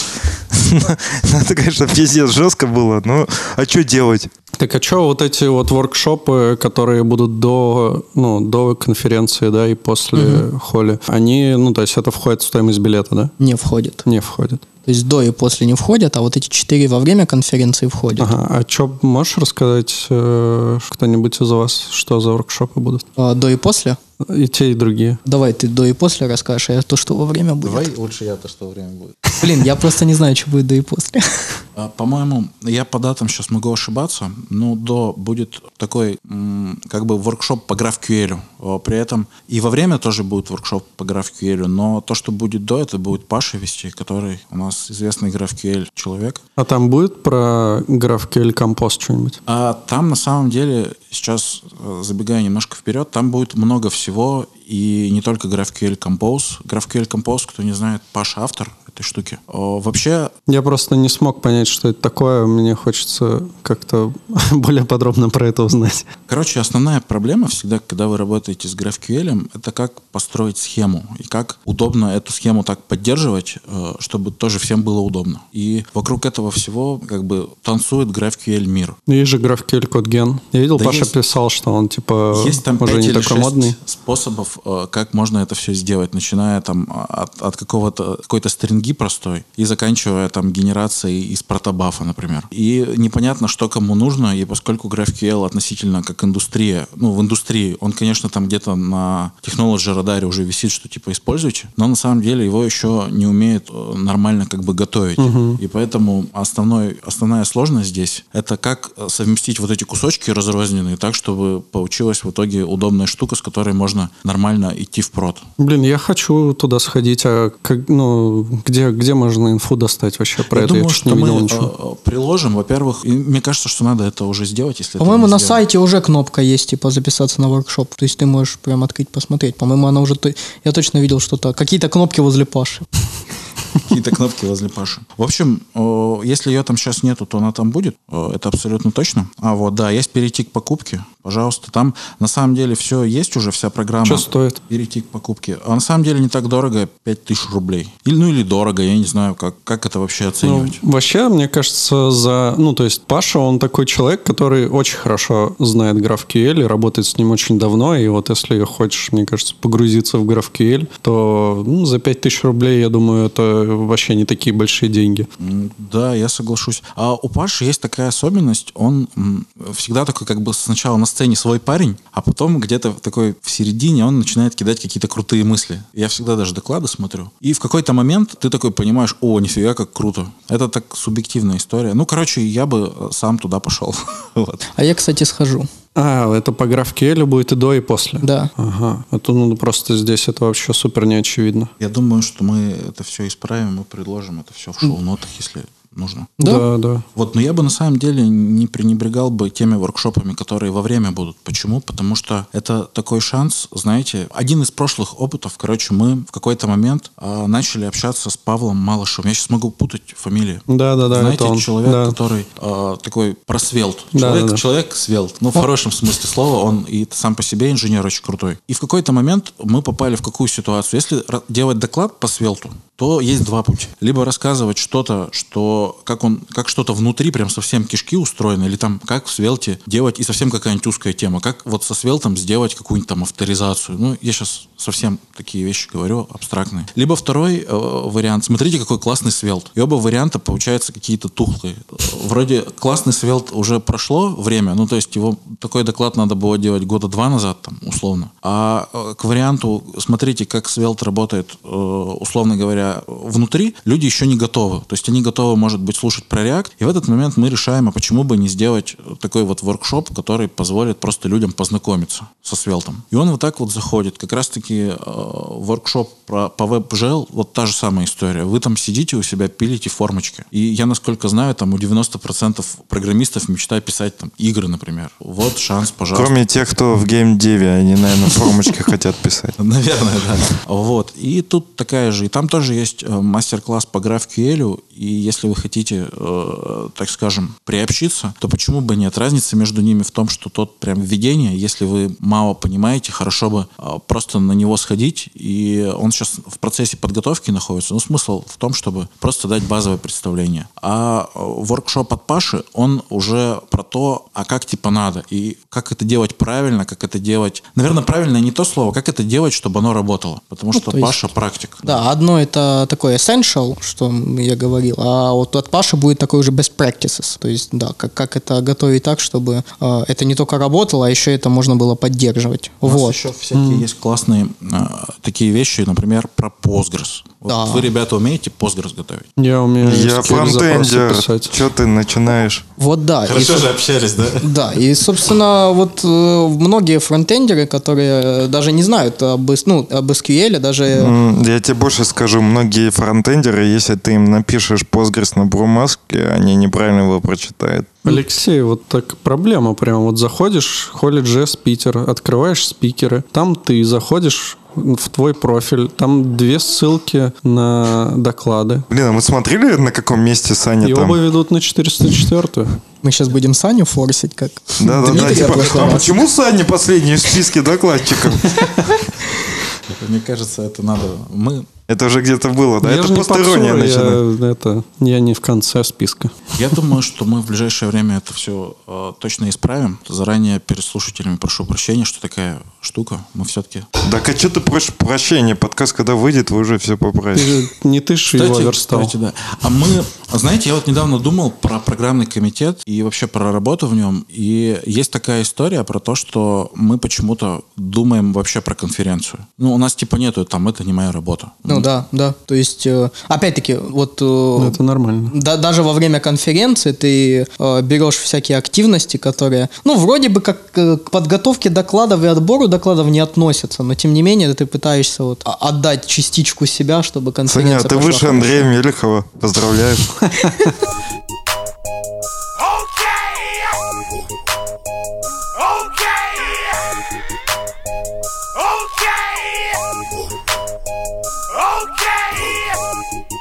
Это, конечно, пиздец жестко было, но а что делать? Так а что вот эти вот воркшопы, которые будут до, ну, до конференции, да, и после холли, они, ну, то есть это входит в стоимость билета, да? Не входит. Не входит. То есть до и после не входят, а вот эти четыре во время конференции входят. Ага. А что, можешь рассказать э, кто-нибудь из вас, что за воркшопы будут? А до и после? И те, и другие. Давай ты до и после расскажешь, а я то, что во время будет. Давай лучше я то, что время будет. Блин, я просто не знаю, что будет до и после. А, По-моему, я по датам сейчас могу ошибаться, но до будет такой как бы воркшоп по GraphQL. При этом и во время тоже будет воркшоп по GraphQL, но то, что будет до, это будет Паша вести, который у нас известный GraphQL человек. А там будет про GraphQL Compose что-нибудь? А там на самом деле, сейчас э, забегая немножко вперед, там будет много всего, и не только GraphQL Compose. GraphQL Compose, кто не знает, Паша автор этой штуки. О, Вообще, Я просто не смог понять, что это такое. Мне хочется как-то более подробно про это узнать. Короче, основная проблема всегда, когда вы работаете с GraphQL, это как построить схему и как удобно эту схему так поддерживать, э, чтобы тоже всем было удобно. И вокруг этого всего как бы танцует GraphQL мир. Есть же GraphQL CodeGen. Я видел, Да Паша есть. писал, что он типа Есть там уже 5 не или такой 6 модный. способов, э, как можно это все сделать, начиная там от, от какого-то какой-то стринги простой и заканчивая там генерацией из протобафа, например. И непонятно, что кому нужно, и поскольку GraphQL относительно как индустрия, ну, в индустрии, он, конечно, там где-то на Technology радаре уже висит, что типа используйте, но на самом деле его еще не умеют э, нормально как бы готовить. И поэтому основной, основная сложность здесь это как э, совместить вот эти кусочки разрозненные так, чтобы получилась в итоге удобная штука, с которой можно нормально идти в прод. Блин, я хочу туда сходить, а как, ну, где, где можно инфу достать вообще про Я это? думаю, я что не мы видел ничего. э, приложим, во-первых, мне кажется, что надо это уже сделать, если По-моему, на сделано. сайте уже кнопка есть, типа, записаться на воркшоп. То есть ты можешь прям открыть, посмотреть. По-моему, она уже... то- Я точно видел что-то. Какие-то кнопки возле Паши. Какие-то кнопки возле Паши. В общем, если ее там сейчас нету, то она там будет. Это абсолютно точно. А вот, да, есть перейти к покупке. Пожалуйста, там на самом деле все есть уже, вся программа. Что стоит? Перейти к покупке. А на самом деле не так дорого, 5000 рублей. Или, ну или дорого, я не знаю, как, как это вообще Ну, оценивать. вообще, мне кажется, за... Ну, то есть Паша, он такой человек, который очень хорошо знает GraphQL и работает с ним очень давно. И вот если хочешь, мне кажется, погрузиться в GraphQL, то ну, за 5000 рублей, я думаю, это вообще не такие большие деньги. Да, я соглашусь. А у Паши есть такая особенность, он всегда такой как бы сначала на сцене свой парень, а потом где-то такой в середине он начинает кидать какие-то крутые мысли. Я всегда даже доклады смотрю. И в какой-то момент ты такой понимаешь, о, нифига, как круто. Это так субъективная история. Ну, короче, я бы э, сам туда пошел. Вот. А я, кстати, схожу. А, это по GraphQL будет и до, и после? Да. Ага. А то ну, просто здесь это вообще супер неочевидно. Я думаю, что мы это все исправим и предложим это все в шоу-нотах, если нужно. Да, да. Вот, но я бы на самом деле не пренебрегал бы теми воркшопами, которые во время будут. Почему? Потому что это такой шанс, знаете, один из прошлых опытов, короче, мы в какой-то момент а, начали общаться с Павлом Малышевым. Я сейчас могу путать фамилии. Да, да, да, Знаете, это он. человек, Да. который а, такой просвелт. Да, Человек, да, да. человек свелт. Ну, в хорошем смысле слова, он и сам по себе инженер очень крутой. И в какой-то момент мы попали в какую ситуацию? Если делать доклад по свелту, то есть два пути. Либо рассказывать что-то, что как он, как что-то внутри прям совсем кишки устроены, или там как в Свелте делать, и совсем какая-нибудь узкая тема, как вот со Свелтом сделать какую-нибудь там авторизацию. Ну, я сейчас совсем такие вещи говорю, абстрактные. Либо второй э, вариант. Смотрите, какой классный Свелт. И оба варианта, получаются какие-то тухлые. Вроде классный Свелт уже прошло время, ну, то есть его такой доклад надо было делать года два назад, там, условно. А э, к варианту, смотрите, как Svelte работает, э, условно говоря, внутри, люди еще не готовы. То есть они готовы, может быть, слушать про React. И в этот момент мы решаем, а почему бы не сделать такой вот воркшоп, который позволит просто людям познакомиться со Svelte. И он вот так вот заходит. Как раз-таки э, воркшоп про, по WebGL, вот та же самая история. Вы там сидите у себя, пилите формочки. И я, насколько знаю, там у 90% программистов мечта писать там игры, например. Вот шанс, пожалуйста. Кроме тех, кто в геймдеве, они, наверное, формочки хотят писать. Наверное, да. Вот. И тут такая же. И там тоже есть э, мастер-класс по GraphQL. И если вы хотите, э, так скажем, приобщиться, то почему бы нет? Разница между ними в том, что тот прям введение, если вы мало понимаете, хорошо бы э, просто на него сходить. И он сейчас в процессе подготовки находится. Ну, смысл в том, чтобы просто дать базовое представление. А э, воркшоп от Паши, он уже про то, а как типа надо. И как это делать правильно, как это делать... Наверное, правильно не то слово, как это делать, чтобы оно работало. Потому что то есть- Паша практик. Да, одно это такое essential, что я говорил, а вот от Паши будет такой уже best practices. То есть, да, как, как это готовить так, чтобы э, это не только работало, а еще это можно было поддерживать. У нас вот. еще всякие есть классные а, такие вещи, например, про Postgres. Вот Да. Вы, ребята, умеете Postgres готовить? Я умею Я фронтендер. Че ты начинаешь? Вот да. и, со- же общались, да? да, и, собственно, вот э, многие фронтендеры, которые даже не знают об, ну, об SQL, даже... Я тебе больше скажу, многие фронтендеры, если ты им напишешь Postgres на брумаске, они неправильно его прочитают. Алексей, вот так проблема прям. Вот заходишь, Holy.js Питер, открываешь спикеры, там ты заходишь в твой профиль, там две ссылки на доклады. Блин, а мы смотрели, на каком месте Саня И там? оба ведут на 404 Мы сейчас будем Саню форсить, как Да, да, да. Типа, а почему Саня последний в списке докладчиков? Мне кажется, это надо... Мы... Это уже где-то было, да? я Это же попсую, начинает. я, это, я не в конце списка. Я думаю, что мы в ближайшее время это все э, точно исправим. Заранее перед слушателями прошу прощения, что такая штука. Мы все-таки... Так а что ты просишь прощения? Подкаст, когда выйдет, вы уже все Ты поправите. же- не ты ж его верстал. кстати, да. А мы, знаете, я вот недавно думал про программный комитет и вообще про работу в нем. И есть такая история про то, что мы почему-то думаем вообще про конференцию. Ну, у нас типа нету, там, это не моя работа. Ну да, да. То есть, э, опять-таки, вот э, Ну, Это нормально. да, даже во время конференции ты э, берешь всякие активности, которые, ну, вроде бы как к подготовке докладов и отбору докладов не относятся, но тем не менее ты пытаешься вот а- отдать частичку себя, чтобы Саня, конференция ты выше хорошо. Андрея Мелехова. Поздравляю.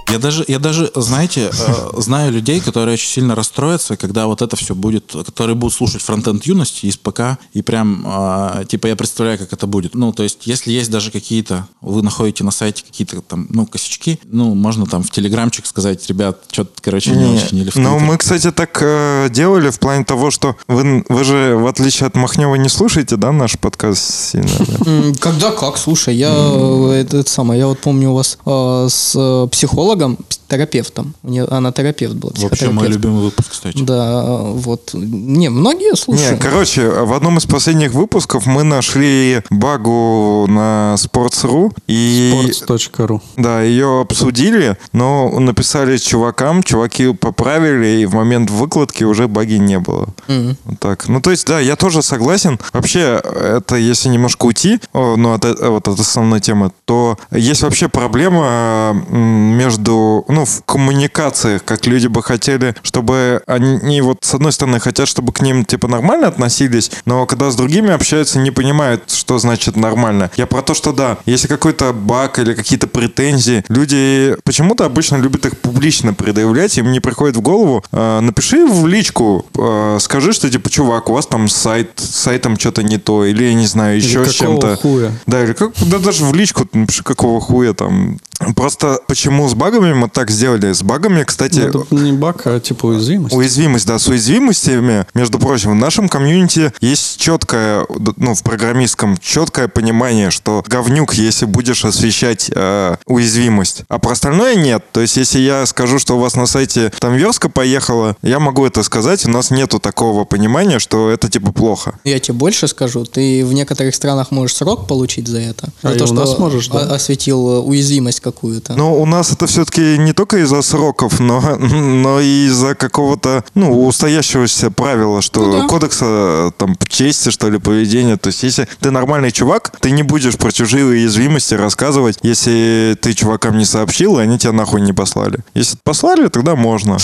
Я даже, я даже, знаете, э, знаю людей, которые очень сильно расстроятся, когда вот это все будет, которые будут слушать фронтенд юности из ПК, и прям, э, типа, я представляю, как это будет. Ну, то есть, если есть даже какие-то, вы находите на сайте какие-то там, ну, косячки, ну, можно там в телеграмчик сказать, ребят, что-то, короче, не, очень, или в Ну, мы, кстати, так э, делали в плане того, что вы, вы же, в отличие от Махнева, не слушаете, да, наш подкаст сильно? Когда как, слушай, я э, это, самое, я вот помню у вас э, с психологом, с терапевтом, у нее, она терапевт была, Вообще мой любимый выпуск, кстати. Да, вот, не, многие слушают. Не, короче, в одном из последних выпусков мы нашли багу на Sports.ru и... Sports.ru. Да, ее обсудили, но написали чувакам, чуваки поправили, и в момент выкладки уже баги не было. Вот так. Ну, то есть, да, я тоже согласен. Вообще, это если немножко уйти, ну, от, э- вот от основной темы, то есть вообще проблема между, ну, в коммуникациях, как люди бы хотели, чтобы они вот, с одной стороны, хотят, чтобы к ним, типа, нормально относились, но когда с другими общаются, не понимают, что значит нормально. Я про то, что да, если какой-то баг или какие-то претензии, люди почему-то обычно любят их публично предъявлять, им не приходит в голову, э, напиши в личку, э, скажи, что типа, чувак, у вас там сайт, с сайтом что-то не то, или я не знаю, еще с чем-то. хуя? Да, или как, да даже в личку напиши, какого хуя там. Просто почему с багами мы так как сделали с багами, кстати, Это не баг, а типа уязвимость. Уязвимость, да, с уязвимостями, между прочим, в нашем комьюнити есть четкое, ну, в программистском, четкое понимание, что говнюк, если будешь освещать э, уязвимость, а про остальное нет. То есть, если я скажу, что у вас на сайте там верстка поехала, я могу это сказать, у нас нету такого понимания, что это типа плохо. Я тебе больше скажу, ты в некоторых странах можешь срок получить за это. А за и то, у что нас можешь, да. осветил э, уязвимость какую-то. Но у нас это все-таки не только из-за сроков, но, но и из-за какого-то, ну, устоящегося правила, что Ну да. кодекса там чести, что ли, поведения. То есть, если ты нормальный чувак, ты не будешь про чужие уязвимости рассказывать, если ты чувакам не сообщил, и они тебя нахуй не послали. Если послали, тогда можно.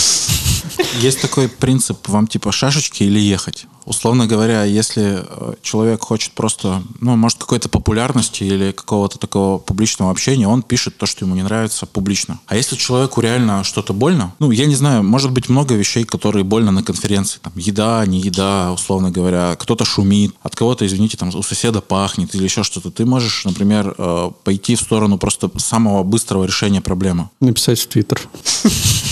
Есть такой принцип, вам типа шашечки или ехать. Условно говоря, если э, человек хочет просто, ну, может, какой-то популярности или какого-то такого публичного общения, он пишет то, что ему не нравится публично. А если человеку реально что-то больно, ну, я не знаю, может быть много вещей, которые больно на конференции. Там, еда, не еда, условно говоря, кто-то шумит, от кого-то, извините, там, у соседа пахнет или еще что-то. Ты можешь, например, э, пойти в сторону просто самого быстрого решения проблемы. Написать в Твиттер.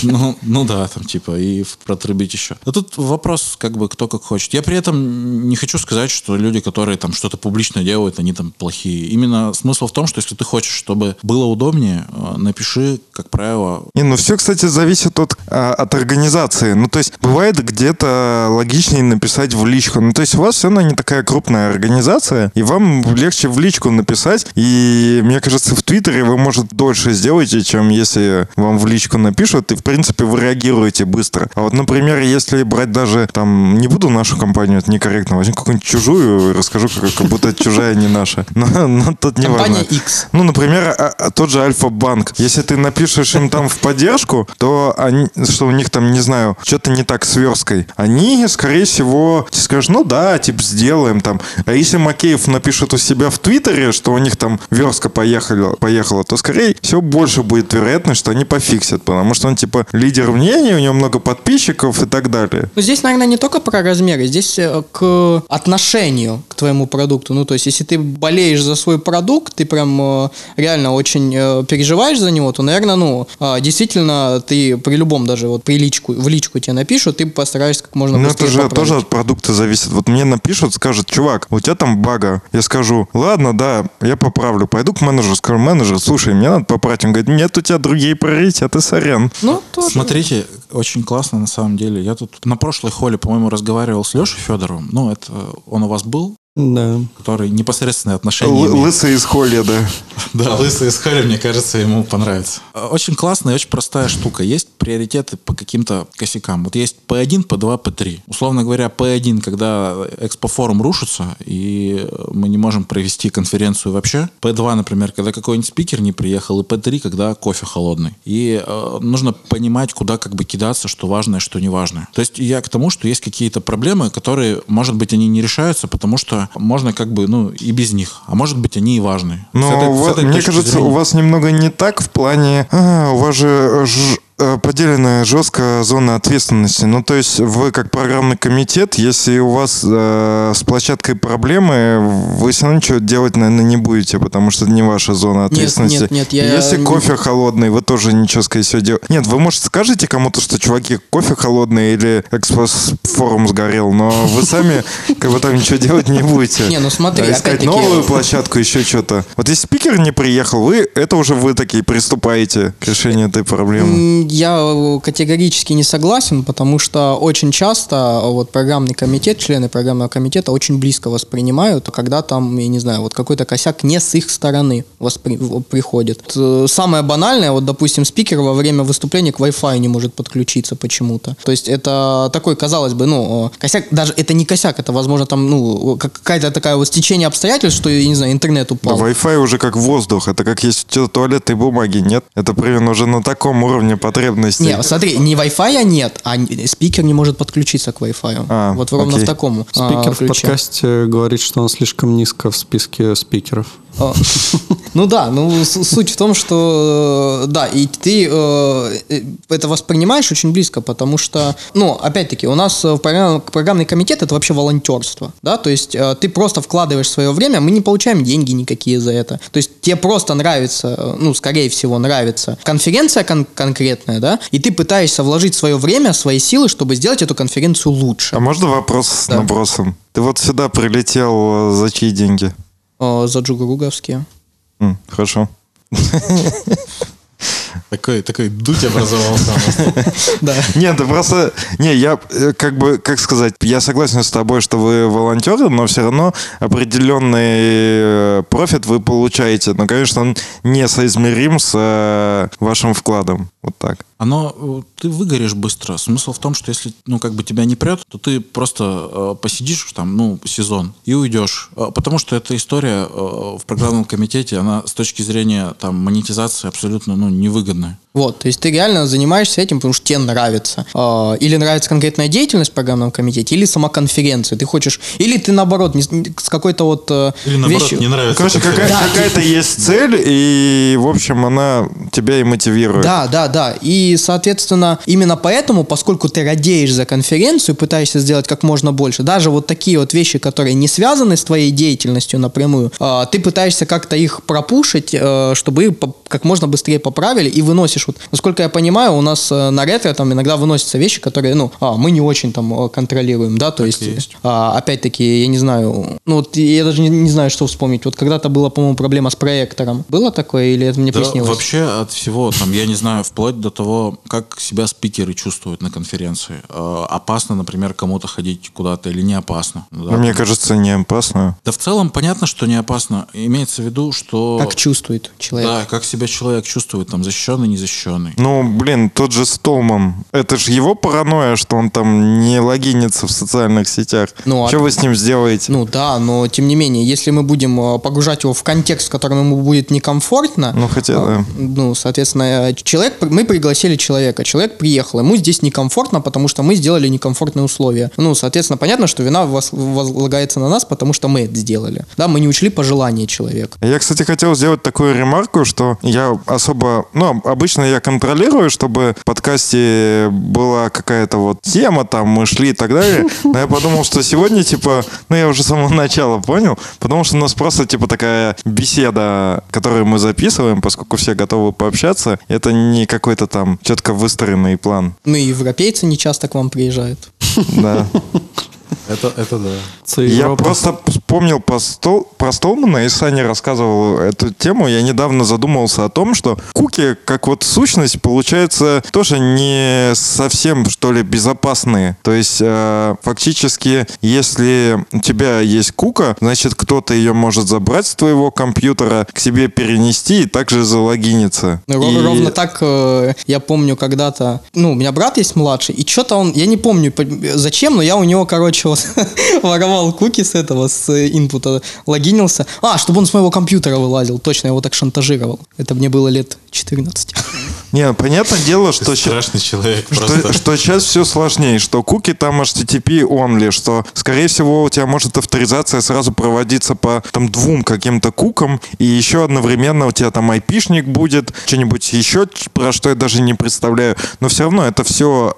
Ну, ну да, там типа и протрубить еще. Но тут вопрос, как бы кто как хочет. Я при этом не хочу сказать, что люди, которые там что-то публично делают, они там плохие. Именно смысл в том, что если ты хочешь, чтобы было удобнее, э, напиши, как правило, Не, ну все, кстати, зависит от, а, от организации. Ну, то есть, бывает где-то логичнее написать в личку. Ну, то есть, у вас все равно не такая крупная организация, и вам легче в личку написать. И, мне кажется, в Твиттере вы, может, дольше сделаете, чем если вам в личку напишут, и, в принципе, вы реагируете быстро. А вот, например, если брать даже, там, не буду нашу компанию, это некорректно, возьму какую-нибудь чужую расскажу, как, как будто чужая не наша. Но, но тут не Компания важно. X. Ну, например, а- а тот же Альфа-банк. Если ты напишешь им там в поддержку, то они, что у них там, не знаю, что-то не так с версткой, они, скорее всего, тебе скажут, ну да, типа, сделаем там. А если Макеев напишет у себя в Твиттере, что у них там верстка поехала, поехала, то, скорее всего, больше будет вероятность, что они пофиксят, потому что он, типа, лидер мнений, у него много подписчиков и так далее. Ну, здесь, наверное, не только про размеры, здесь э, к отношению к твоему продукту. Ну, то есть, если ты болеешь за свой продукт, ты прям э, реально очень э, переживаешь за него, то, наверное, ну, э, действительно, ты при любом даже вот при личку, в личку тебе напишут, ты постараешься как можно Ну, это быстрее же поправить. тоже от продукта зависит. Вот мне напишут, скажут, чувак, у тебя там бага. Я скажу, ладно, да, я поправлю. Пойду к менеджеру, скажу, менеджер, слушай, мне надо поправить. Он говорит, нет, у тебя другие приоритеты, сорян. Ну, тоже. Смотрите, очень классно на самом деле. Я тут на прошлой холле, по-моему, разговаривал с Лешей Федоровым. Ну, это он у вас был, Да. который непосредственное отношение Л- лысый из холля, да. Да, лысый из Халя, мне кажется, ему понравится. Очень классная и очень простая штука. Есть приоритеты по каким-то косякам. Вот есть P1, P2, P3. Условно говоря, P1, когда экспофорум рушится, и мы не можем провести конференцию вообще. P2, например, когда какой-нибудь спикер не приехал. И P3, когда кофе холодный. И э, нужно понимать, куда как бы кидаться, что важное, что не важное. То есть я к тому, что есть какие-то проблемы, которые, может быть, они не решаются, потому что можно как бы, ну, и без них. А может быть, они и важные. С Но этой- у с вас- этой мне кажется, зрения- у вас немного не так в плане... а, у вас же ж- поделенная жестко зона ответственности. Ну, то есть вы как программный комитет, если у вас э, с площадкой проблемы, вы все равно ничего делать, наверное, не будете, потому что это не ваша зона ответственности. нет, нет, я если не- кофе холодный, вы тоже ничего, скорее всего, делать. Нет, вы, может, скажете кому-то, что, чуваки, кофе холодный или экспос-форум сгорел, но вы сами как бы там ничего делать не будете. Не, ну смотри, искать новую площадку, еще что-то. Вот если спикер не приехал, вы, это уже вы такие приступаете к решению этой проблемы. Я э, категорически не согласен, потому что очень часто э, вот программный комитет, члены программного комитета очень близко воспринимают, когда там, я не знаю, вот какой-то косяк не с их стороны воспри- приходит. Э, Самое банальное, вот, допустим, спикер во время выступления к Wi-Fi не может подключиться почему-то. То есть это такой, казалось бы, ну, косяк, даже это не косяк, это, возможно, там, ну, как- какая-то такая вот стечение обстоятельств, что, я не знаю, интернет Да, упал. Wi-Fi уже как воздух. Это как есть что-то туалетной бумаги, нет? Это примерно уже на таком уровне потребностей. Не, смотри, не Wi-Fi нет, а спикер не может подключиться к Wi-Fi. А, вот ровно окей. в таком а, Спикер в ключе. подкасте говорит, что он слишком низко в списке спикеров. А, Ну да, ну суть в том, что э, да, и ты э, э, это воспринимаешь очень близко, потому что, ну, опять-таки, у нас в программ- программный комитет это вообще волонтерство, да, то есть э, ты просто вкладываешь свое время, мы не получаем деньги никакие за это, то есть тебе просто нравится, ну, скорее всего, нравится конференция кон- конкретно, конкретное, да, и ты пытаешься вложить свое время, свои силы, чтобы сделать эту конференцию лучше. А можно вопрос с Да. набросом? Ты вот сюда прилетел э, за чьи деньги? Э, За джугаруговские. Хорошо. Такой, такой дуть образовался. Да. Нет, ты просто... Не, я э, как бы, как сказать, я согласен с тобой, что вы волонтеры, но все равно определенный э, профит вы получаете. Но, конечно, он несоизмерим с э, вашим вкладом. Вот так. Оно, э, ты выгоришь быстро. Смысл в том, что если, ну, как бы тебя не прет, то ты просто э, посидишь там, ну, сезон и уйдешь. Э, потому что эта история э, в программном комитете, она с точки зрения там монетизации абсолютно, ну, невыгодная. Вот, то есть ты реально занимаешься этим, потому что тебе нравится. Э, Или нравится конкретная деятельность в программном комитете, или сама конференция. Ты хочешь, или ты наоборот, не с какой-то вот э, Или наоборот, вещью- не нравится. Короче, какая- Да, какая-то есть цель, и, в общем, она тебя и мотивирует. Да, да, да. И, соответственно, именно поэтому, поскольку ты радеешь за конференцию, пытаешься сделать как можно больше, даже вот такие вот вещи, которые не связаны с твоей деятельностью напрямую, а, ты пытаешься как-то их пропушить, э, чтобы их как можно быстрее поправили и выносишь. Вот, насколько я понимаю, у нас э, на ретро там иногда выносятся вещи, которые, ну, а, мы не очень там э, контролируем, да, то есть, есть. а, опять-таки, я не знаю, ну, вот я даже не, не знаю, что вспомнить. Вот когда-то была, по-моему, проблема с проектором. Было такое или это мне Да, приснилось? вообще от всего, там, я не знаю, вплоть до того, как себя спикеры чувствуют на конференции. Э, опасно, например, кому-то ходить куда-то или не опасно. Да, Но Мне там. кажется, не опасно. Да в целом понятно, что не опасно. Имеется в виду, что... Как чувствует человек. Да, как себя человек чувствует, там, защищенный, незащищенный. Ну, блин, тот же Столман. Это же его паранойя, что он там не логинится в социальных сетях. Ну, а- Что вы с ним сделаете? Ну да, но тем не менее, если мы будем э, погружать его в контекст, в котором ему будет некомфортно, Ну, хотя, э, да. ну, соответственно, э, человек, мы пригласили человека, человек приехал, ему здесь некомфортно, потому что мы сделали некомфортные условия. Ну, соответственно, понятно, что вина возлагается на нас, потому что мы это сделали. Да, мы не учли пожелания человека. Я, кстати, хотел сделать такую ремарку, что я особо, ну, обычно я контролирую, чтобы в подкасте была какая-то вот тема, там мы шли и так далее. Но я подумал, что сегодня, типа, ну, я уже с самого начала понял, потому что у нас просто, типа, такая беседа, которую мы записываем, поскольку все готовы пообщаться, это не какой-то там четко выстроенный план. Ну и европейцы не часто к вам приезжают. Да. Это, это да. Я Европа. просто вспомнил по Стол- про Столмана, и Саня рассказывал эту тему. Я недавно задумался о том, что куки, как вот сущность, получается, тоже не совсем, что ли, безопасные. То есть, э, фактически, если у тебя есть кука, значит, кто-то ее может забрать с твоего компьютера, к себе перенести и также залогиниться. Ну, ров- И- Ровно так э, я помню когда-то. Ну, у меня брат есть младший, и что-то он, я не помню по- зачем, но я у него, короче, воровал куки с этого, с инпута, логинился. А, чтобы он с моего компьютера вылазил. Точно, я его так шантажировал. Это мне было лет 14. Не, понятное дело, что... Страшный человек Что, что сейчас все сложнее, что куки там HTTP only, что, скорее всего, у тебя может авторизация сразу проводиться по там двум каким-то кукам, и еще одновременно у тебя там айпишник будет, что-нибудь еще, про что я даже не представляю. Но все равно это все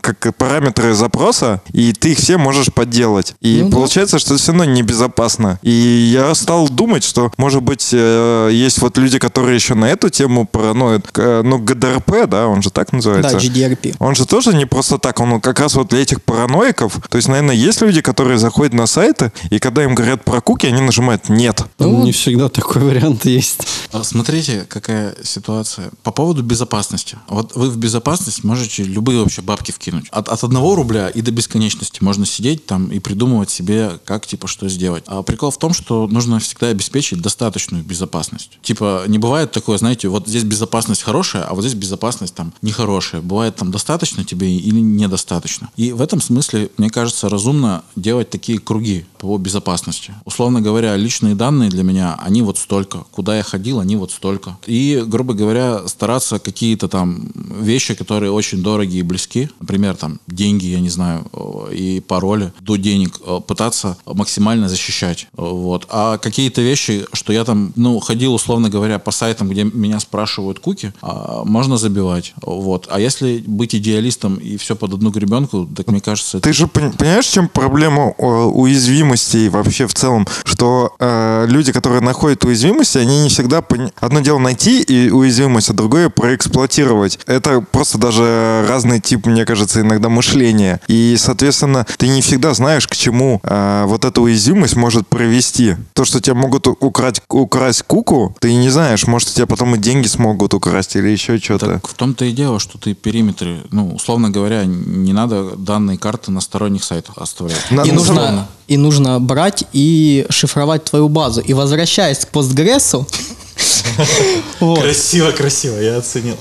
как параметры запроса, и ты их все можешь подделать. И Ну да. получается, что это все равно небезопасно. И я стал думать, что, может быть, э, есть вот люди, которые еще на эту тему параноид. К- Ну, ГДРП, да, он же так называется. Да, GDRP. Он же тоже не просто так, он как раз вот для этих параноиков. То есть, наверное, есть люди, которые заходят на сайты, и когда им говорят про куки, они нажимают «нет». Там не всегда такой вариант есть. А Смотрите, какая ситуация. По поводу безопасности. Вот вы в безопасность можете любые вообще бабки вкинуть. От, от одного рубля и до бесконечности можно сидеть там и придумывать себе, как, типа, что сделать. А прикол в том, что нужно всегда обеспечить достаточную безопасность. Типа, не бывает такое, знаете, вот здесь безопасность хорошая, а вот здесь безопасность там нехорошая. Бывает там достаточно тебе или недостаточно. И в этом смысле, мне кажется, разумно делать такие круги по безопасности. Условно говоря, личные данные для меня, они вот столько. Куда я ходил, они вот столько. И, грубо говоря, стараться какие-то там вещи, которые очень дорогие и близки, например, там деньги, я не знаю, и пароли, до денег э, пытаться максимально защищать. Вот. А какие-то вещи, что я там, ну, ходил, условно говоря, по сайтам, где меня спрашивают куки, а, можно забивать. Вот. А если быть идеалистом и все под одну гребенку, так мне кажется, это Ты же пон- понимаешь, чем проблема уязвимости вообще в целом? Что э, люди, которые находят уязвимости, они не всегда... пони- Одно дело найти и уязвимость, а другое проэксплуатировать. Это просто даже разный тип, мне кажется, иногда мышления. И, соответственно, ты не всегда знаешь, к чему э, вот эта уязвимость может привести. То, что тебя могут у- украсть, куку, ты не знаешь, может, у тебя потом и деньги смогут украсть или еще что-то. Так в том-то и дело, что ты периметры, ну, условно говоря, не надо данные карты на сторонних сайтах оставлять. На- И ну, нужно, и нужно брать и шифровать твою базу. И возвращаясь к постгрессу, вот, Красиво, красиво, я оценил.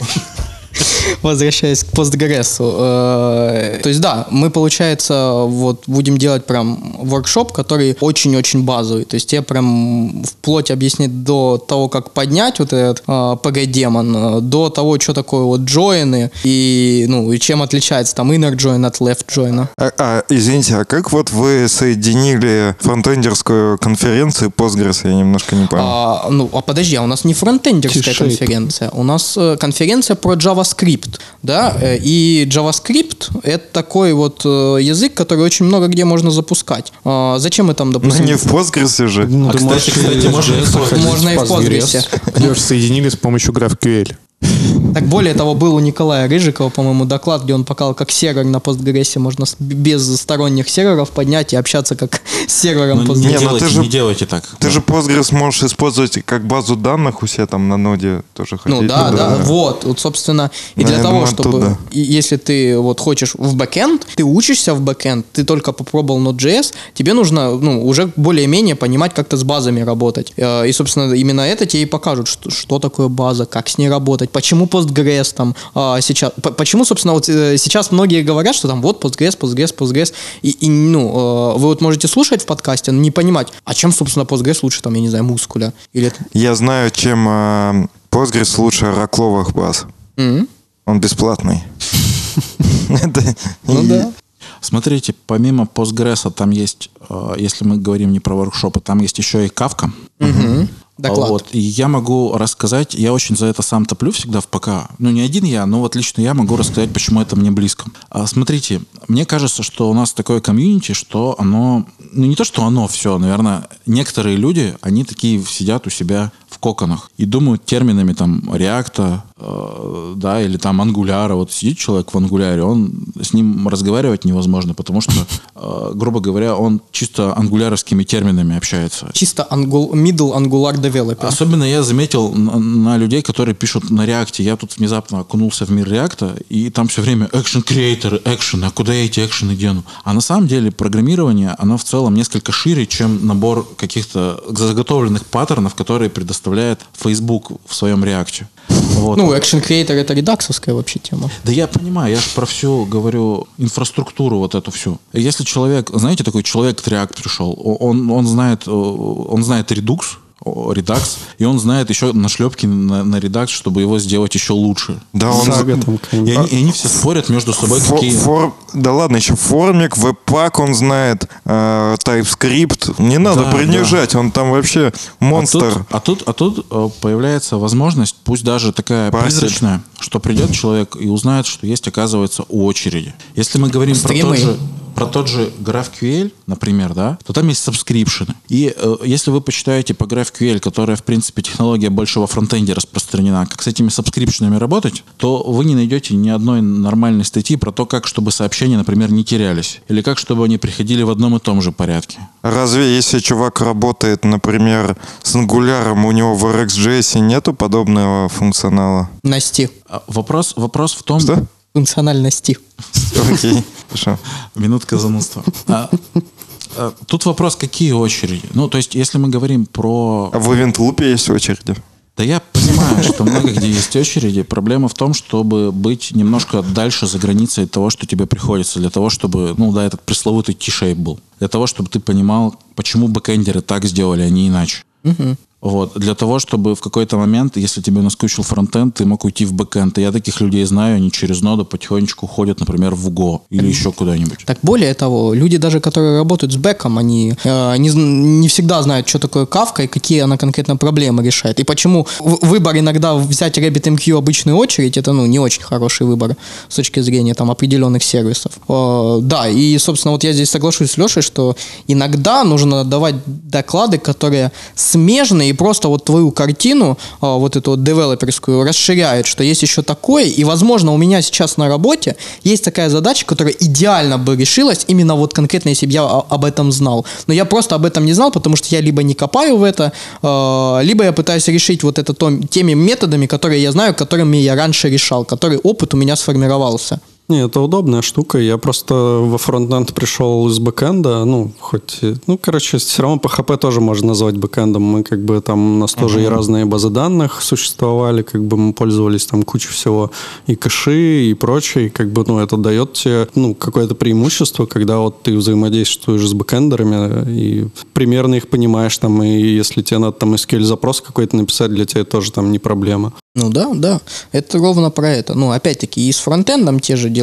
возвращаясь к постгрессу, э, то есть да, мы, получается, вот будем делать прям воркшоп, который очень-очень базовый, то есть тебе прям вплоть объяснить до того, как поднять вот этот э, PG-демон, э, до того, что такое вот джойны и, ну, и чем отличается там inner join от left join. А, а, извините, а как вот вы соединили фронтендерскую конференцию Postgres? Я немножко не понял. А, ну, а подожди, а у нас не фронтендерская конференция, у нас конференция про JavaScript, да, э, и JavaScript это такой вот э, язык, который очень много где можно запускать. А, зачем мы там, Ну, допустим, не в Postgres же. Ну, А, кстати, можешь кстати, через можно Можно и в Postgres. Леш, соединили с помощью GraphQL. Так более того, был у Николая Рыжикова, по-моему, доклад, где он показал, как сервер на Postgres можно без сторонних серверов поднять и общаться как с сервером Ну, не, Не, ну делайте, ты же- не делайте так. Ты же Postgres можешь использовать как базу данных у себя там на ноде тоже ходить. Ну да, да, вот, вот, собственно, и для Наверное, того, оттуда. чтобы, и если ты вот хочешь в бэкенд, ты учишься в бэкенд, ты только попробовал Node.js, тебе нужно, ну, уже более-менее понимать, как-то с базами работать. Э, И, собственно, именно это тебе и покажут, что, что такое база, как с ней работать, почему Postgres там а, сейчас, по- почему, собственно, вот э, сейчас многие говорят, что там вот Postgres, Postgres, Postgres, и, и, ну, э, вы вот можете слушать в подкасте, но не понимать, а чем, собственно, Postgres лучше, там, я не знаю, мускуля, или... Я знаю, чем э, Postgres лучше ракловых баз. М? Он бесплатный. Это- Ну да. Смотрите, помимо Postgres, там есть, если мы говорим не про воркшопы, там есть еще и Kafka. Мгм. Доклад. Вот. И я могу рассказать, я очень за это сам топлю всегда в ПК. Ну, не один я, но вот лично я могу рассказать, почему это мне близко. А, смотрите, мне кажется, что у нас такое комьюнити, что оно... Ну, не то, что оно все, наверное, некоторые люди, они такие сидят у себя в коконах и думают терминами там реакта, да, или там ангуляра. Вот сидит человек в ангуляре, он с ним разговаривать невозможно, потому что, э, грубо говоря, он чисто ангуляровскими терминами общается. Чисто ангул, middle angular developer. Особенно я заметил на, на людей, которые пишут на реакте. Я тут внезапно окунулся в мир реакта, и там все время экшен креаторы, экшен, а куда я эти экшены дену? А на самом деле программирование, оно в целом несколько шире, чем набор каких-то заготовленных паттернов, которые предоставляет Facebook в своем реакте. Вот. Ну, Action Creator это редаксовская вообще тема. Да я понимаю, я же про всю говорю инфраструктуру вот эту всю. Если человек, знаете, такой человек в React пришел, он, он знает, э, он знает Redux, Redux, и он знает еще нашлепки на, на Redux, чтобы его сделать еще лучше. Да, он... Сага там И они, и они все спорят между собой, Фо- какие... фор- Да ладно, еще формик, веб-пак он знает, э, TypeScript. Не надо Да, принижать, он там вообще А монстр. тут, а тут, а тут э, появляется возможность, пусть даже такая Парсит. призрачная, что придет человек и узнает, что есть, оказывается, очереди. Если мы говорим про Стримы. тот же про тот же GraphQL, например, да, то там есть subscription ы. И э, если вы почитаете по GraphQL, которая, в принципе, технология больше во фронтенде распространена, как с этими subscription ами работать, то вы не найдете ни одной нормальной статьи про то, как, чтобы сообщения, например, не терялись. Или как, чтобы они приходили в одном и том же порядке. Разве если чувак работает, например, с Angular, у него в RxJS нету подобного функционала? Насти. А Вопрос, вопрос в том... Что? Функциональности. Окей, хорошо. Минутка занудства. А, а, Тут вопрос, какие очереди? Ну, то есть, если мы говорим про... А в Ивентлупе есть очереди? Да я понимаю, что много где есть очереди. Проблема в том, чтобы быть немножко дальше за границей того, что тебе приходится, для того, чтобы, ну да, этот пресловутый T-shape был. Для того, чтобы ты понимал, почему бэкэндеры так сделали, а не иначе. Вот. Для того, чтобы в какой-то момент, если тебе наскучил фронтенд, ты мог уйти в бэкенд. И я таких людей знаю, они через ноду потихонечку ходят, например, в Go или еще куда-нибудь. Так более того, люди даже, которые работают с бэком, они э, не, не всегда знают, что такое Kafka и какие она конкретно проблемы решает. И почему выбор иногда взять RabbitMQ обычную очередь, это ну, не очень хороший выбор с точки зрения там, определенных сервисов. Э, да, и, собственно, вот я здесь соглашусь с Лешей, что иногда нужно давать доклады, которые смежные и просто вот твою картину, э, вот эту вот девелоперскую, расширяют, что есть еще такое, и, возможно, у меня сейчас на работе есть такая задача, которая идеально бы решилась, именно вот конкретно, если бы я о- об этом знал. Но я просто об этом не знал, потому что я либо не копаю в это, э, либо я пытаюсь решить вот это теми методами, которые я знаю, которыми я раньше решал, который опыт у меня сформировался. Не, это удобная штука. Я просто во фронтенд пришел из бэкэнда. Ну, хоть... Ну, короче, все равно PHP тоже можно назвать бэкэндом. Мы как бы там... У нас тоже и разные базы данных существовали. Как бы мы пользовались там кучей всего. И кэши, и прочее. И как бы, ну, это дает тебе, ну, какое-то преимущество, когда вот ты взаимодействуешь с бэкэндерами и примерно их понимаешь там. И если тебе надо там SQL-запрос какой-то написать, для тебя тоже там не проблема. Ну да, да, это ровно про это. Ну, опять-таки, и с фронтендом те же дела,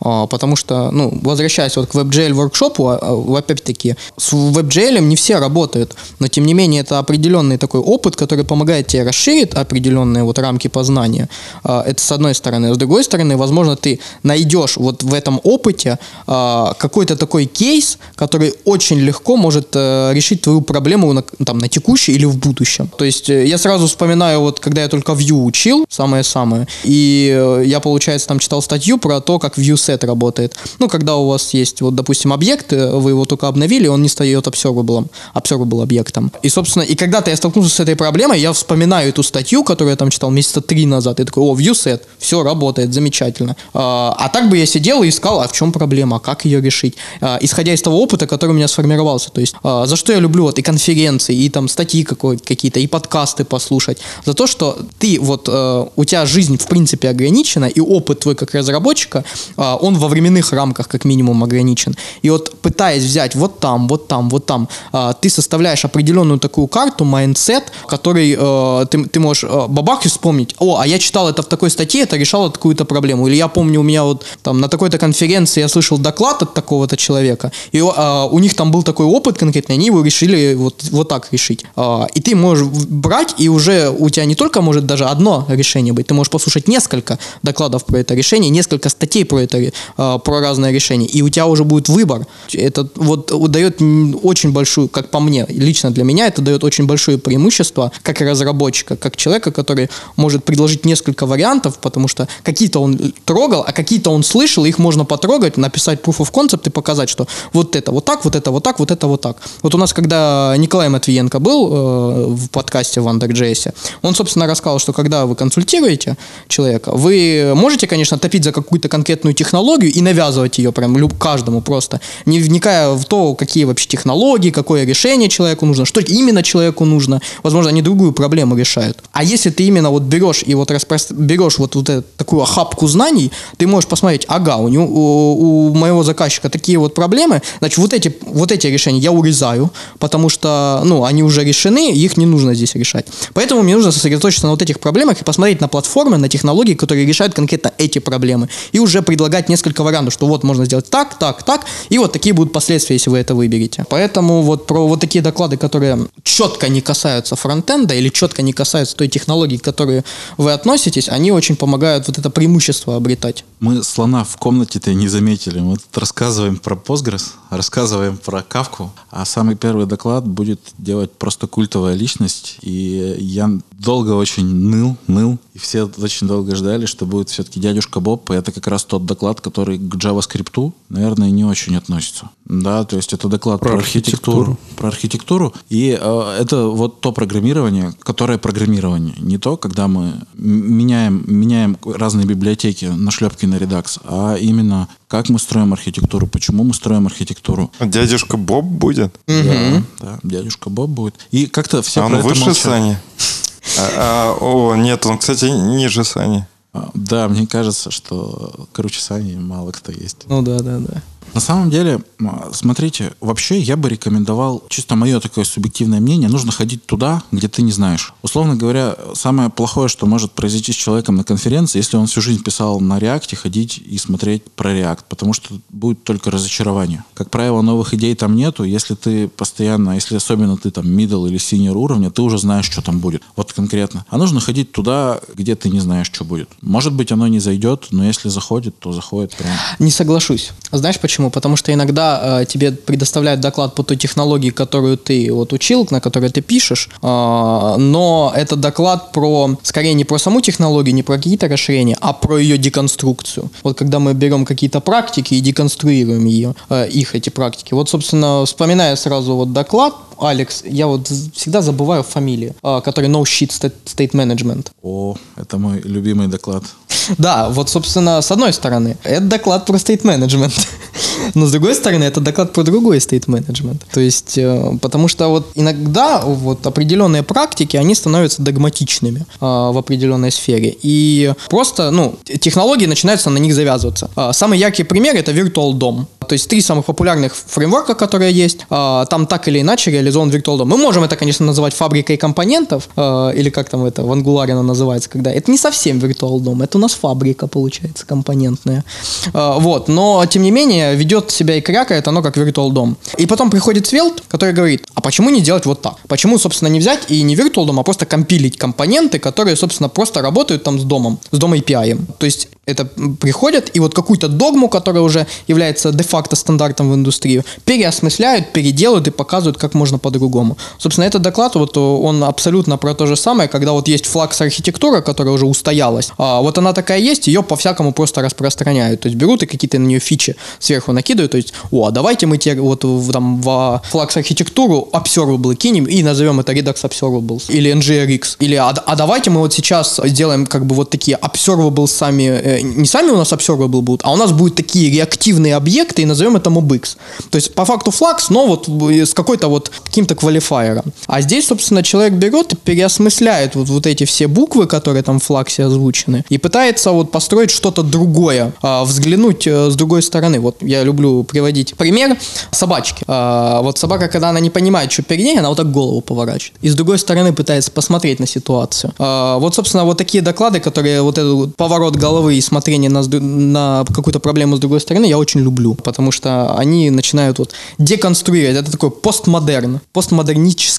А, потому что, ну, возвращаясь вот к WebGL воркшопу, а, а, опять-таки, с WebGL не все работают, но, тем не менее, это определенный такой опыт, который помогает тебе расширить определенные вот рамки познания. А, Это с одной стороны. С другой стороны, возможно, ты найдешь вот в этом опыте какой-то такой кейс, который очень легко может э, решить твою проблему на, там, на текущей или в будущем. То есть э, я сразу вспоминаю, вот когда я только Vue учил, самое-самое, и э, я, получается, там читал статью про то, как ViewSet работает. Ну, когда у вас есть, вот, допустим, объект, э, вы его только обновили, он не стает observable, observable объектом. И, собственно, и когда-то я столкнулся с этой проблемой, я вспоминаю эту статью, которую я там читал месяца три назад, и такой, о, ViewSet, все работает, замечательно. А, а так бы я сидел и искал, а в чем проблема, а как ее решить, А, исходя из того опыта, который у меня сформировался. То есть, а, за что я люблю вот и конференции, и там статьи какие-то, и подкасты послушать. За то, что ты вот, э, у тебя жизнь в принципе ограничена, и опыт твой как разработчика, а, он во временных рамках как минимум ограничен. И вот пытаясь взять вот там, вот там, вот там, а, ты составляешь определенную такую карту, mindset, который э, ты, ты можешь бабах вспомнить, о, а я читал это в такой статье, это решало такую-то проблему. Или я помню, у меня вот там на такой-то конференции я слышал доклад от такого-то человека, и у них там был такой опыт конкретный, они его решили вот, вот так решить. А, и ты можешь брать, и уже у тебя не только может даже одно решение быть, ты можешь послушать несколько докладов про это решение, несколько статей про это, э, про разные решения, и у тебя уже будет выбор. Это вот дает очень большую, как по мне, лично для меня, это дает очень большое преимущество как разработчика, как человека, который может предложить несколько вариантов, потому что какие-то он трогал, а какие-то он слышал, их можно потрогать, написать proof of concept и показать, что вот это вот так, вот это вот так, вот это вот так. Вот у нас, когда Николай Матвиенко был э, в подкасте в Under.js, он, собственно, рассказал, что когда вы консультируете человека, вы можете, конечно, топить за какую-то конкретную технологию и навязывать ее прям люб- каждому просто, не вникая в то, какие вообще технологии, какое решение человеку нужно, что именно человеку нужно. Возможно, они другую проблему решают. А если ты именно вот берешь и вот распрост... берешь вот, вот эту такую охапку знаний, ты можешь посмотреть, ага, у, него, у, у моего заказчика такие вот проблемы, значит, вот эти, вот эти решения я урезаю, потому что, ну, они уже решены, их не нужно здесь решать. Поэтому мне нужно сосредоточиться на вот этих проблемах и посмотреть на платформы, на технологии, которые решают конкретно эти проблемы. И уже предлагать несколько вариантов, что вот можно сделать так, так, так, и вот такие будут последствия, если вы это выберете. Поэтому вот про вот такие доклады, которые четко не касаются фронтенда или четко не касаются той технологии, к которой вы относитесь, они очень помогают вот это преимущество обретать. Мы слона в комнате-то не заметили. Мы тут рассказываем про Postgres, рассказываем про Кавку, а самый первый доклад будет делать просто культовая личность. И я долго очень ныл, ныл, и все очень долго ждали, что будет все-таки дядюшка Боб. И это как раз тот доклад, который к JavaScript, наверное, не очень относится. Да, то есть это доклад про, Про архитектуру. архитектуру. Про архитектуру. И э, это вот то программирование, которое программирование. Не то, когда мы меняем, меняем разные библиотеки на шлепки на редакс, а именно как мы строим архитектуру, почему мы строим архитектуру. Дядюшка Боб будет? Да, да, дядюшка Боб будет. И как-то все а про он это выше молчат. Сани? А, а, о, нет, он, кстати, ниже Сани. А, Да, мне кажется, что круче Сани мало кто есть. Ну да, да, да. На самом деле, смотрите, вообще я бы рекомендовал, чисто мое такое субъективное мнение, нужно ходить туда, где ты не знаешь. Условно говоря, самое плохое, что может произойти с человеком на конференции, если он всю жизнь писал на реакте, ходить и смотреть про реакт, потому что будет только разочарование. Как правило, новых идей там нету, если ты постоянно, если особенно ты там middle или senior уровня, ты уже знаешь, что там будет. Вот конкретно. А нужно ходить туда, где ты не знаешь, что будет. Может быть, оно не зайдет, но если заходит, то заходит прям. Не соглашусь. Знаешь почему? Потому что иногда э, тебе предоставляют доклад по той технологии, которую ты вот учил, на которой ты пишешь, э, но это доклад про, скорее не про саму технологию, не про какие-то расширения, а про ее деконструкцию. Вот когда мы берем какие-то практики и деконструируем ее, э, их эти практики. Вот, собственно, вспоминая сразу вот доклад, Алекс, я вот всегда забываю фамилию, э, который No Shit State Management. О, это мой любимый доклад. Да, вот, собственно, с одной стороны, это доклад про стейт-менеджмент. Но с другой стороны, это доклад про другой стейт-менеджмент. То есть, э, потому что вот иногда вот определенные практики, они становятся догматичными э, в определенной сфере. И просто, ну, технологии начинаются на них завязываться. Э, Самый яркий пример это Virtual DOM. То есть три самых популярных фреймворка, которые есть, там так или иначе реализован Virtual DOM. Мы можем это, конечно, называть фабрикой компонентов, или как там это в Angular оно называется, когда это не совсем Virtual DOM, это у нас фабрика, получается, компонентная. Э, Вот, но, тем не менее, ведет себя и крякает оно как Virtual DOM. И потом приходит Svelte, который говорит, а почему не делать вот так? Почему, собственно, не взять и не Virtual DOM, а просто компилить компоненты, которые, собственно, просто работают там с домом, с дом API. То есть это приходят и вот какую-то догму, которая уже является де-факто стандартом в индустрию, переосмысляют, переделают и показывают, как можно по-другому. Собственно, этот доклад, вот он абсолютно про то же самое, когда вот есть флакс архитектура, которая уже устоялась, а вот она такая есть, ее по-всякому просто распространяют. То есть берут и какие-то на нее фичи сверху накидывают, то есть, о, а давайте мы теперь вот в, там в флакс архитектуру observable кинем и назовем это Redux Observables или NGRX. Или а, а давайте мы вот сейчас сделаем как бы вот такие observable сами, э, не сами у нас observable будут, а у нас будут такие реактивные объекты и назовем это MobX. То есть по факту флакс, но вот с какой-то вот каким-то квалифайером. А здесь, собственно, человек берет и переосмысляет вот, вот эти все буквы, которые там в флаксе озвучены, и пытается вот построить что-то другое, а, взглянуть э, с другой стороны. Вот я люблю приводить пример собачки. А, вот собака, когда она не понимает, что перед ней, она вот так голову поворачивает. И с другой стороны пытается посмотреть на ситуацию. А, вот, собственно, вот такие доклады, которые вот этот поворот головы и смотрение на, на какую-то проблему с другой стороны, я очень люблю, потому что они начинают вот деконструировать. Это такой постмодерн,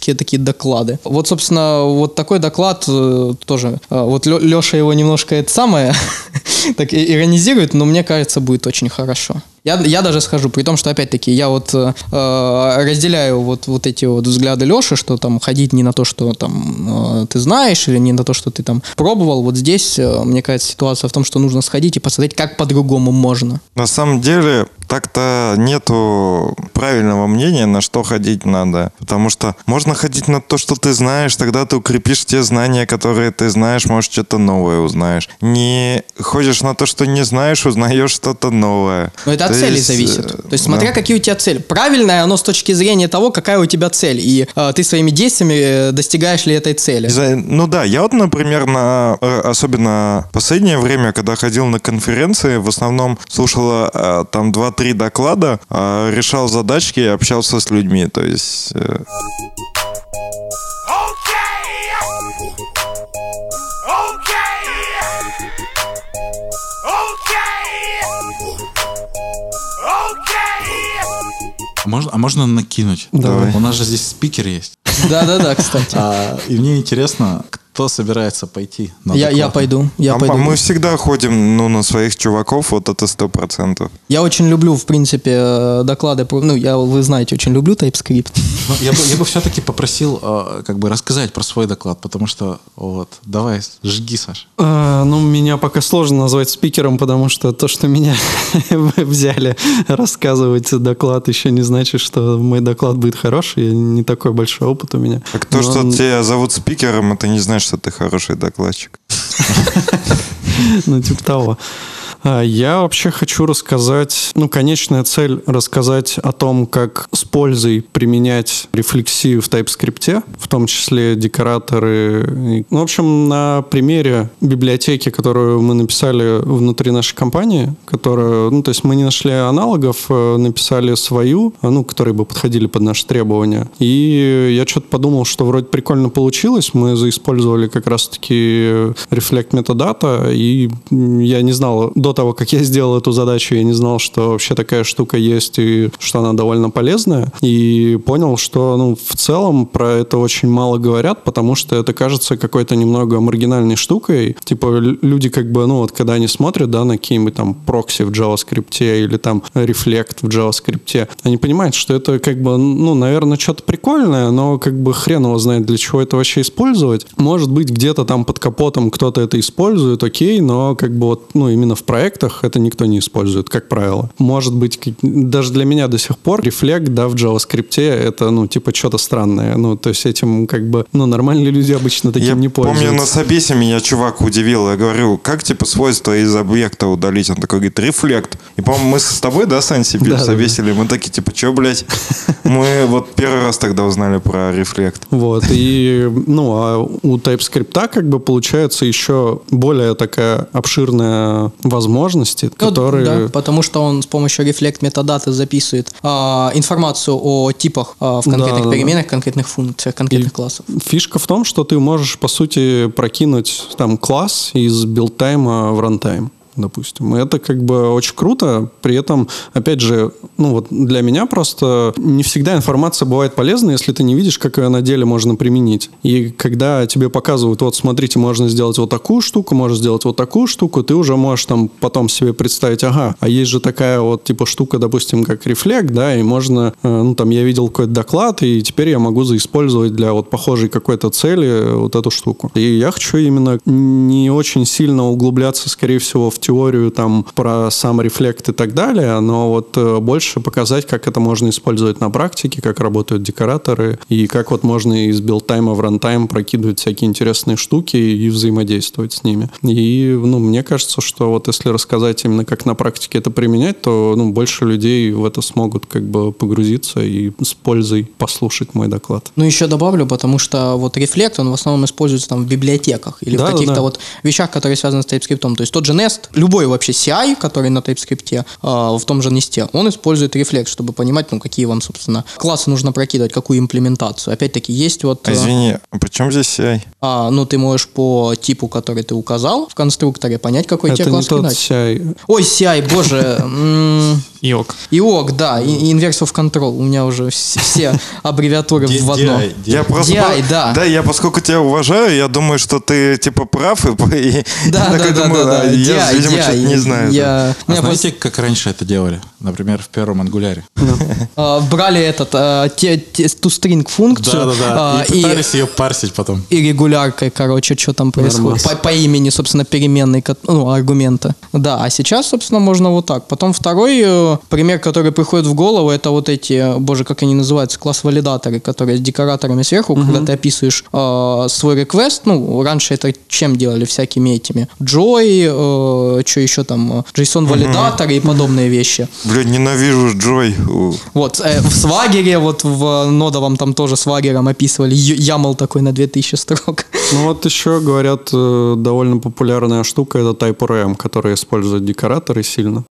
постмодернические такие доклады. Вот, собственно, вот такой доклад э, тоже. э, вот Леша его немножко это самое так иронизирует, но мне кажется, будет очень хорошо. Я, я даже схожу, при том, что, опять-таки, я вот э, э, разделяю вот, вот эти вот взгляды Леши, что там ходить не на то, что там э, ты знаешь, или не на то, что ты там пробовал. Вот здесь, э, мне кажется, ситуация в том, что нужно сходить и посмотреть, как по-другому можно. На самом деле, так-то нету правильного мнения, на что ходить надо. Потому что можно ходить на то, что ты знаешь, тогда ты укрепишь те знания, которые ты знаешь, может, что-то новое узнаешь. Не ходишь на то, что не знаешь, узнаешь что-то новое. Но это от То цели есть, зависит. э, То есть, смотря да. какие у тебя цели. Правильное оно с точки зрения того, какая у тебя цель. И э, ты своими действиями э, достигаешь ли этой цели. Ну да, я вот, например, на э, особенно последнее время, когда ходил на конференции, в основном слушал э, там 2-3 доклада, э, решал задачки и общался с людьми. То есть э. Можно, а можно накинуть? Давай. У нас же здесь спикер есть. Да-да-да, кстати. А, и мне интересно, кто собирается пойти на Я, я пойду, я а пойду. мы всегда ходим ну, на своих чуваков, вот это сто процентов. Я очень люблю, в принципе, э, доклады. про- Ну, я, вы знаете, очень люблю TypeScript. Ну, я, бы, я бы все-таки попросил э, как бы рассказать про свой доклад, потому что вот, давай, жги, Саш. А, ну, меня пока сложно назвать спикером, потому что то, что меня взяли рассказывать доклад, еще не значит, что мой доклад будет хороший. Не такой большой опыт у меня. Так то, Но что он- тебя зовут спикером, это не значит, что ты хороший докладчик. Ну, типа того. А, Я вообще хочу рассказать, ну, конечная цель рассказать о том, как с пользой применять рефлексию в TypeScript, в том числе декораторы. Ну, в общем, на примере библиотеки, которую мы написали внутри нашей компании, которая, ну, то есть мы не нашли аналогов, э, написали свою, э, ну, которые бы подходили под наши требования. И я что-то подумал, что вроде прикольно получилось. Мы заиспользовали как раз-таки Reflect Metadata, и я не знал, до того, как я сделал эту задачу, я не знал, что вообще такая штука есть и что она довольно полезная. И понял, что, ну, в целом про это очень мало говорят, потому что это кажется какой-то немного маргинальной штукой. Типа люди как бы, ну, вот когда они смотрят, да, на какие-нибудь там прокси в JavaScript или там Reflect в JavaScript, они понимают, что это как бы, ну, наверное, что-то прикольное, но как бы хрен его знает, для чего это вообще использовать. Может быть, где-то там под капотом кто-то это использует, окей, но как бы вот, ну, именно в проектах это никто не использует, как правило. Может быть, даже для меня до сих пор Reflect, да, в JavaScript это, ну, типа, что-то странное. Ну, то есть этим как бы, ну, нормальные люди обычно таким Я не пользуются. помню, на собесе меня чувак удивил. Я говорю, как типа свойства из объекта удалить? Он такой говорит, рефлект. И, по-моему, мы с тобой, да, Сань, себе Да, да, собесили? Мы такие, типа, что, блядь? Мы вот первый раз тогда узнали про рефлект. Вот, и, ну, а у TypeScript как бы получается еще более такая обширная возможности, Ну, которые... да, потому что он с помощью Reflect метадаты записывает а, информацию о типах а, в конкретных Да, да, переменах, конкретных функциях, конкретных И классов. Фишка в том, что ты можешь, по сути, прокинуть там класс из build time а в runtime допустим. И это как бы очень круто. При этом, опять же, ну вот для меня просто не всегда информация бывает полезна, если ты не видишь, как ее на деле можно применить. И когда тебе показывают, вот смотрите, можно сделать вот такую штуку, можно сделать вот такую штуку, ты уже можешь там потом себе представить, ага, а есть же такая вот типа штука, допустим, как Reflect, да, и можно, э, ну там я видел какой-то доклад, и теперь я могу заиспользовать для вот похожей какой-то цели вот эту штуку. И я хочу именно не очень сильно углубляться, скорее всего, в теорию там про сам Reflect и так далее, но вот э, больше показать, как это можно использовать на практике, как работают декораторы, и как вот можно из build time а в runtime прокидывать всякие интересные штуки и взаимодействовать с ними. И, ну, мне кажется, что вот если рассказать именно как на практике это применять, то, ну, больше людей в это смогут как бы погрузиться и с пользой послушать мой доклад. Ну, еще добавлю, потому что вот Reflect, он в основном используется там в библиотеках или Да, в каких-то да. вот вещах, которые связаны с TypeScript. То есть тот же Nest, любой вообще DI, который на TypeScript, а, в том же Nest, он использует Reflect, чтобы понимать, ну, какие вам, собственно, классы нужно прокидывать, какую имплементацию. Опять-таки, есть вот... А, э, Извини, а при чем здесь CI? а, ну, ты можешь по типу, который ты указал в конструкторе, понять, какой это тебе не класс тот кидать. CI. Ой, CI, боже. Иок. IOC, да, Inverse of Control. У меня уже вс- все аббревиатуры в одно. Я просто... Да. Да, я поскольку тебя уважаю, я думаю, что ты типа прав, и, Да, да, да, да, а да. я, видимо, что-то не знаю. А знаете, как раньше это делали? Например, в первом ангуляре. А, брали этот те- toString функцию Да-да-да. а, И и, пытались ее парсить потом. и регуляркой, короче, что там происходит. По, имени, собственно, переменной, ну, аргумента. Да, а сейчас, собственно, можно вот так. Потом второй э, пример, который приходит в голову, это вот эти, боже, как они называются, класс-валидаторы, которые с декораторами сверху, когда ты описываешь э, свой реквест, ну, раньше это чем делали? Всякими этими Joy, что еще там, JSON-валидаторы и подобные вещи. Блин, ненавижу Джой. Вот, э, в свагере, вот в нодовом там тоже свагером описывали YAML такой на 2000 строк. Ну вот еще, говорят, э, довольно популярная штука это TypeORM, которая использует декораторы сильно.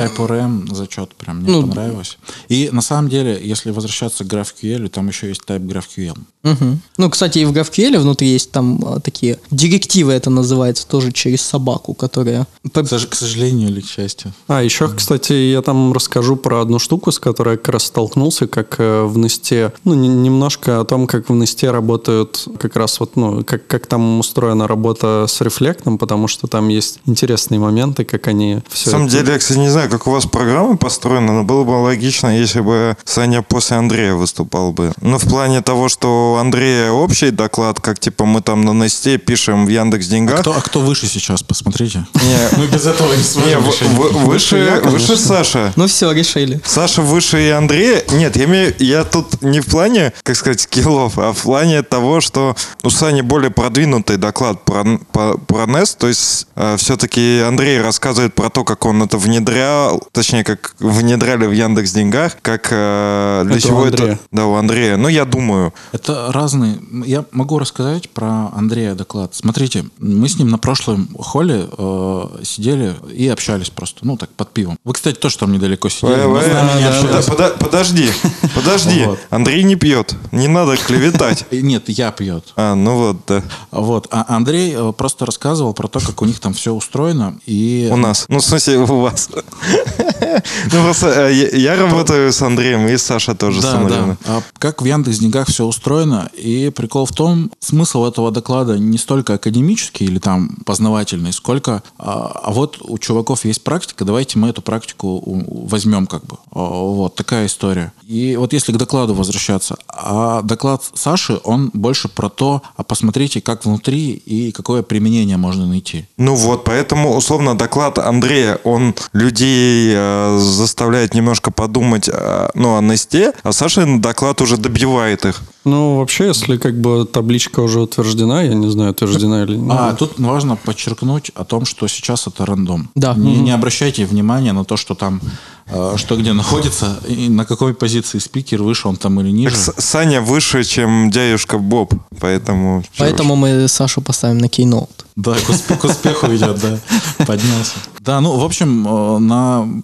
М, TypeORM зачет прям мне Ну, понравилось. И на самом деле, если возвращаться к GraphQL, там еще есть Type GraphQL. мгм. Ну, кстати, и в GraphQL внутри есть там а, такие директивы, это называется, тоже через собаку, которые... К сож- к сожалению или к счастью. А, еще, кстати, я там расскажу про одну штуку, с которой я как раз столкнулся, как э, в Несте, ну, не- немножко о том, как в Несте работают как раз вот, ну, как, как там устроена работа с рефлектом, потому что там есть интересные моменты, как они все На самом деле, я, кстати, не знаю, как у вас программа построена, но было бы логично, если бы Саня после Андрея выступал бы. Ну, в плане того, что у Андрея общий доклад, как типа мы там на Несте пишем в Яндекс Деньгах. Кто, а кто выше сейчас, посмотрите. Не, Мы без этого не сможем выше, выше Саша. Ну все, решили. Саша выше и Андрея. Нет, я, имею, я тут не в плане, как сказать, скиллов, а в плане того, что у Сани более продвинутый доклад про, по- про NES. То есть все-таки Андрей рассказывает про то, как он это внедрял, точнее, как внедряли в Яндекс Деньгах, как э, для Это чего это... Да, у Андрея. Ну, я думаю. Это разные. Я могу рассказать про Андрея доклад. Смотрите, мы с ним на прошлом холле э, сидели и общались просто, ну так, под пивом. Вы, кстати, тоже там недалеко сидели. Э, э, да, да, подожди, подожди. Вот. Андрей не пьет. Не надо клеветать. Нет, я пьет. А, ну вот, да. Вот. А Андрей э, просто рассказывал про то, как у них там все устроено. И У нас. Ну, в смысле, у вас. Ну, просто э, я работаю с Андреем, и Саша тоже самовременно. да. А как в Яндекс Деньгах все устроено. И прикол в том, смысл этого доклада не столько академический или там познавательный, сколько а, а вот у чуваков есть практика, давайте мы эту практику возьмем как бы. Вот такая история. И вот если к докладу возвращаться, а доклад Саши, он больше про то, а посмотрите, как внутри и какое применение можно найти. Ну вот, поэтому, условно, доклад Андрея, он людей э, заставляет немножко подумать э, ну, о Несте, а Сашин доклад уже добивает их. Ну, вообще, если как бы табличка уже утверждена, я не знаю, утверждена или нет. А, тут важно подчеркнуть о том, что сейчас это рандом. Да. Не, не обращайте внимания на то, что там, э, что где находится, и на какой позиции спикер, выше он там или ниже. Саня выше, чем дядюшка Боб, поэтому... Поэтому мы Сашу поставим на кейноут. Да, к успеху идет, да, поднялся. Да, ну, в общем, э, на, на-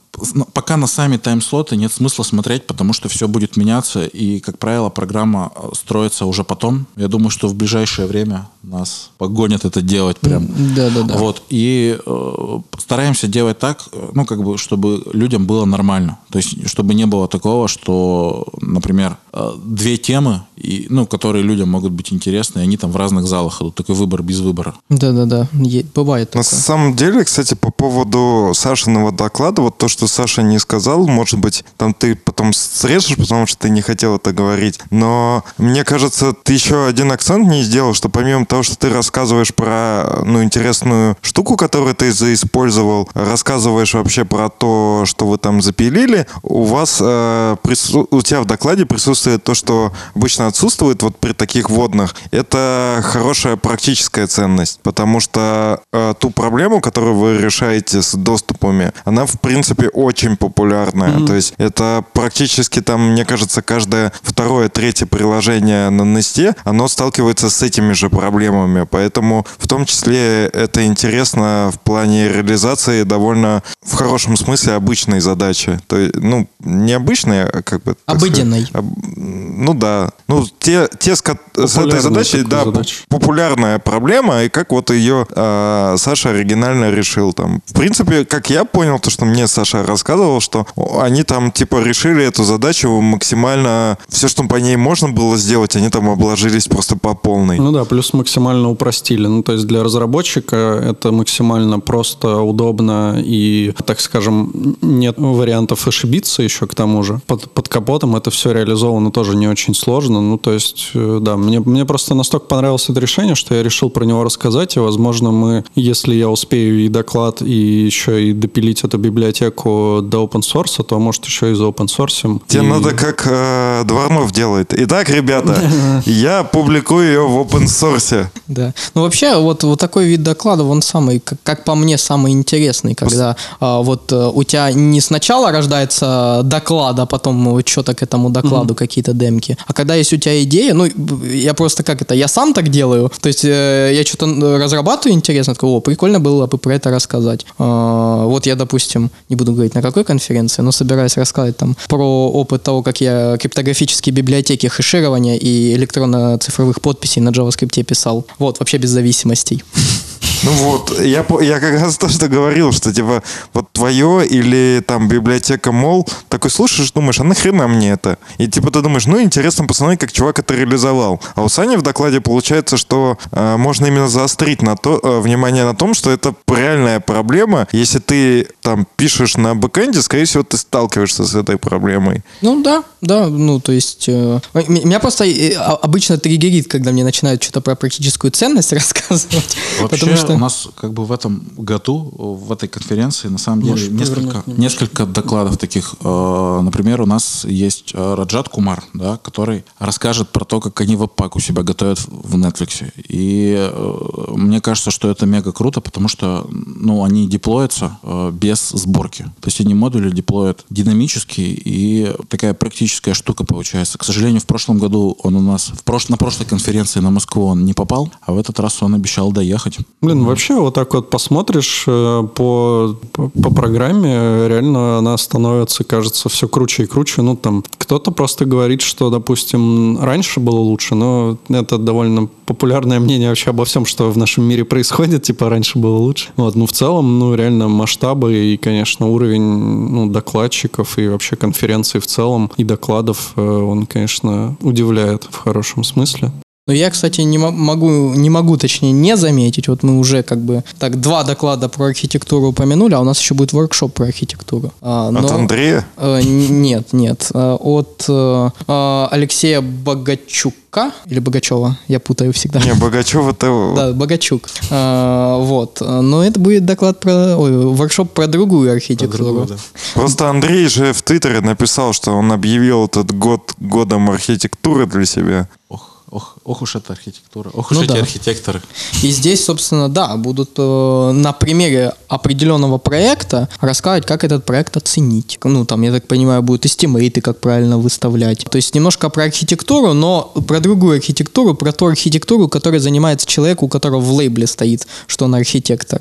пока на сами тайм-слоты нет смысла смотреть, потому что все будет меняться, и, как правило, программа э, строится уже потом. Я думаю, что в ближайшее время нас погонят это делать прям. Да-да-да. Вот, и э, стараемся делать так, э, ну, как бы, чтобы людям было нормально. То есть, чтобы не было такого, что, например, э, две темы, и, ну, которые людям могут быть интересны, и они там в разных залах идут. Такой выбор без выбора. Да-да-да, е- бывает На такое. самом деле, кстати, по поводу Сашиного доклада, вот то, что Саша не сказал, может быть, там ты потом срежешь, потому что ты не хотел это говорить, но мне кажется, ты еще один акцент не сделал, что помимо того, что ты рассказываешь про, ну, интересную штуку, которую ты заиспользовал, рассказываешь вообще про то, что вы там запилили, у вас, э, прису- у тебя в докладе присутствует то, что обычно отсутствует вот при таких водных, это хорошая практическая ценность, потому что э, ту проблему, которую вы решаете с доступами, она в принципе очень популярная. То есть это практически там, мне кажется, каждое второе, третье приложение на Несте, оно сталкивается с этими же проблемами. Поэтому в том числе это интересно в плане реализации довольно в хорошем смысле обычной задачи. То есть, ну, не обычной, а как бы... Обыденной. сказать, об- ну да. Ну, те, те с, ко- с этой задачей, да, задача. п- популярная проблема, и как вот ее а, Саша оригинально решил там. В принципе, как я понял, то, что мне Саша рассказывал, что они там типа решили эту задачу максимально, все, что по ней можно было сделать, они там обложились просто по полной. Ну да, плюс максимально упростили. Ну, то есть для разработчика это максимально просто, удобно и, так скажем, нет вариантов ошибиться еще к тому же. Под, под капотом это все реализовано тоже не очень сложно. Ну, то есть, э, да, мне, мне просто настолько понравилось это решение, что я решил про него рассказать, и, возможно, мы, если я успею и доклад, и еще и допилить эту библиотеку до open source, то, может, еще и за open source. Тебе И- надо как э, Дворнов делает. Итак, ребята, я публикую ее в open source. Да. Ну, вообще, вот, вот такой вид доклада, он самый, как, как по мне, самый интересный, когда а, вот э, у тебя не сначала рождается доклад, а потом что-то к этому докладу, какие-то демки, а когда есть у тебя идея, ну, я просто как это, я сам так делаю, то есть э, я что-то разрабатываю интересно, такой, о, прикольно было бы про это рассказать. А, вот я, допустим, не буду говорить на какой конференции, но собираюсь рассказать там про опыт того, как я криптографические библиотеки хеширования и электронно-цифровых подписей на JavaScript писал. Вот, вообще без зависимостей. Ну вот, я, я как раз то, что говорил, что типа вот твое или там библиотека мол, такой слушаешь, думаешь, а нахрена мне это? И типа ты думаешь, ну интересно посмотреть, как чувак это реализовал. А у Сани в докладе получается, что э, можно именно заострить на то, э, внимание на том, что это реальная проблема. Если ты там пишешь на бэкэнде, скорее всего, ты сталкиваешься с этой проблемой. Ну да, да, ну то есть э, меня просто э, а- обычно триггерит, когда мне начинают что-то про практическую ценность рассказывать, Вообще потому что у нас как бы в этом году, в этой конференции, на самом деле, несколько, несколько докладов таких. Э, Например, у нас есть э, Раджат Кумар, да, который расскажет про то, как они веб-пак у себя готовят в Netflix. И э, мне кажется, что это мега круто, потому что ну, они деплоятся без сборки. То есть они модули деплоят динамически, и такая практическая штука получается. К сожалению, в прошлом году он у нас, в прош- на прошлой конференции на Москву он не попал, а в этот раз он обещал доехать. Блин, вообще вот так вот посмотришь э, по, по, по программе, реально она становится, кажется, все круче и круче. Ну, там, кто-то просто говорит, что, допустим, раньше было лучше, но это довольно популярное мнение вообще обо всем, что в нашем мире происходит, типа, раньше было лучше. Вот, ну, в целом, ну, реально масштабы и, конечно, уровень, ну, докладчиков и вообще конференции в целом и докладов, э, он, конечно, удивляет в хорошем смысле. Но я, кстати, не мо- могу, не могу, точнее, не заметить. Вот мы уже как бы так два доклада про архитектуру упомянули, а у нас еще будет воркшоп про архитектуру. А, От но- Андрея? Э, Нет, нет. Э, От э, э, Алексея Богачука или Богачева, я путаю всегда. Не, Богачев это... Да, Богачук. Э, Вот. Но это будет доклад про... Ой, воркшоп про другую архитектуру. Просто Андрей же в Твиттере написал, что он объявил этот год годом архитектуры для себя. Ох, ох, ох уж эта архитектура. Ох Ну уж эти да. архитекторы. И здесь, собственно, да, будут э, на примере определенного проекта рассказывать, как этот проект оценить. Ну, там, я так понимаю, будут эстимейты, как правильно выставлять. То есть немножко про архитектуру, но про другую архитектуру, про ту архитектуру, которой занимается человек, у которого в лейбле стоит, что он архитектор.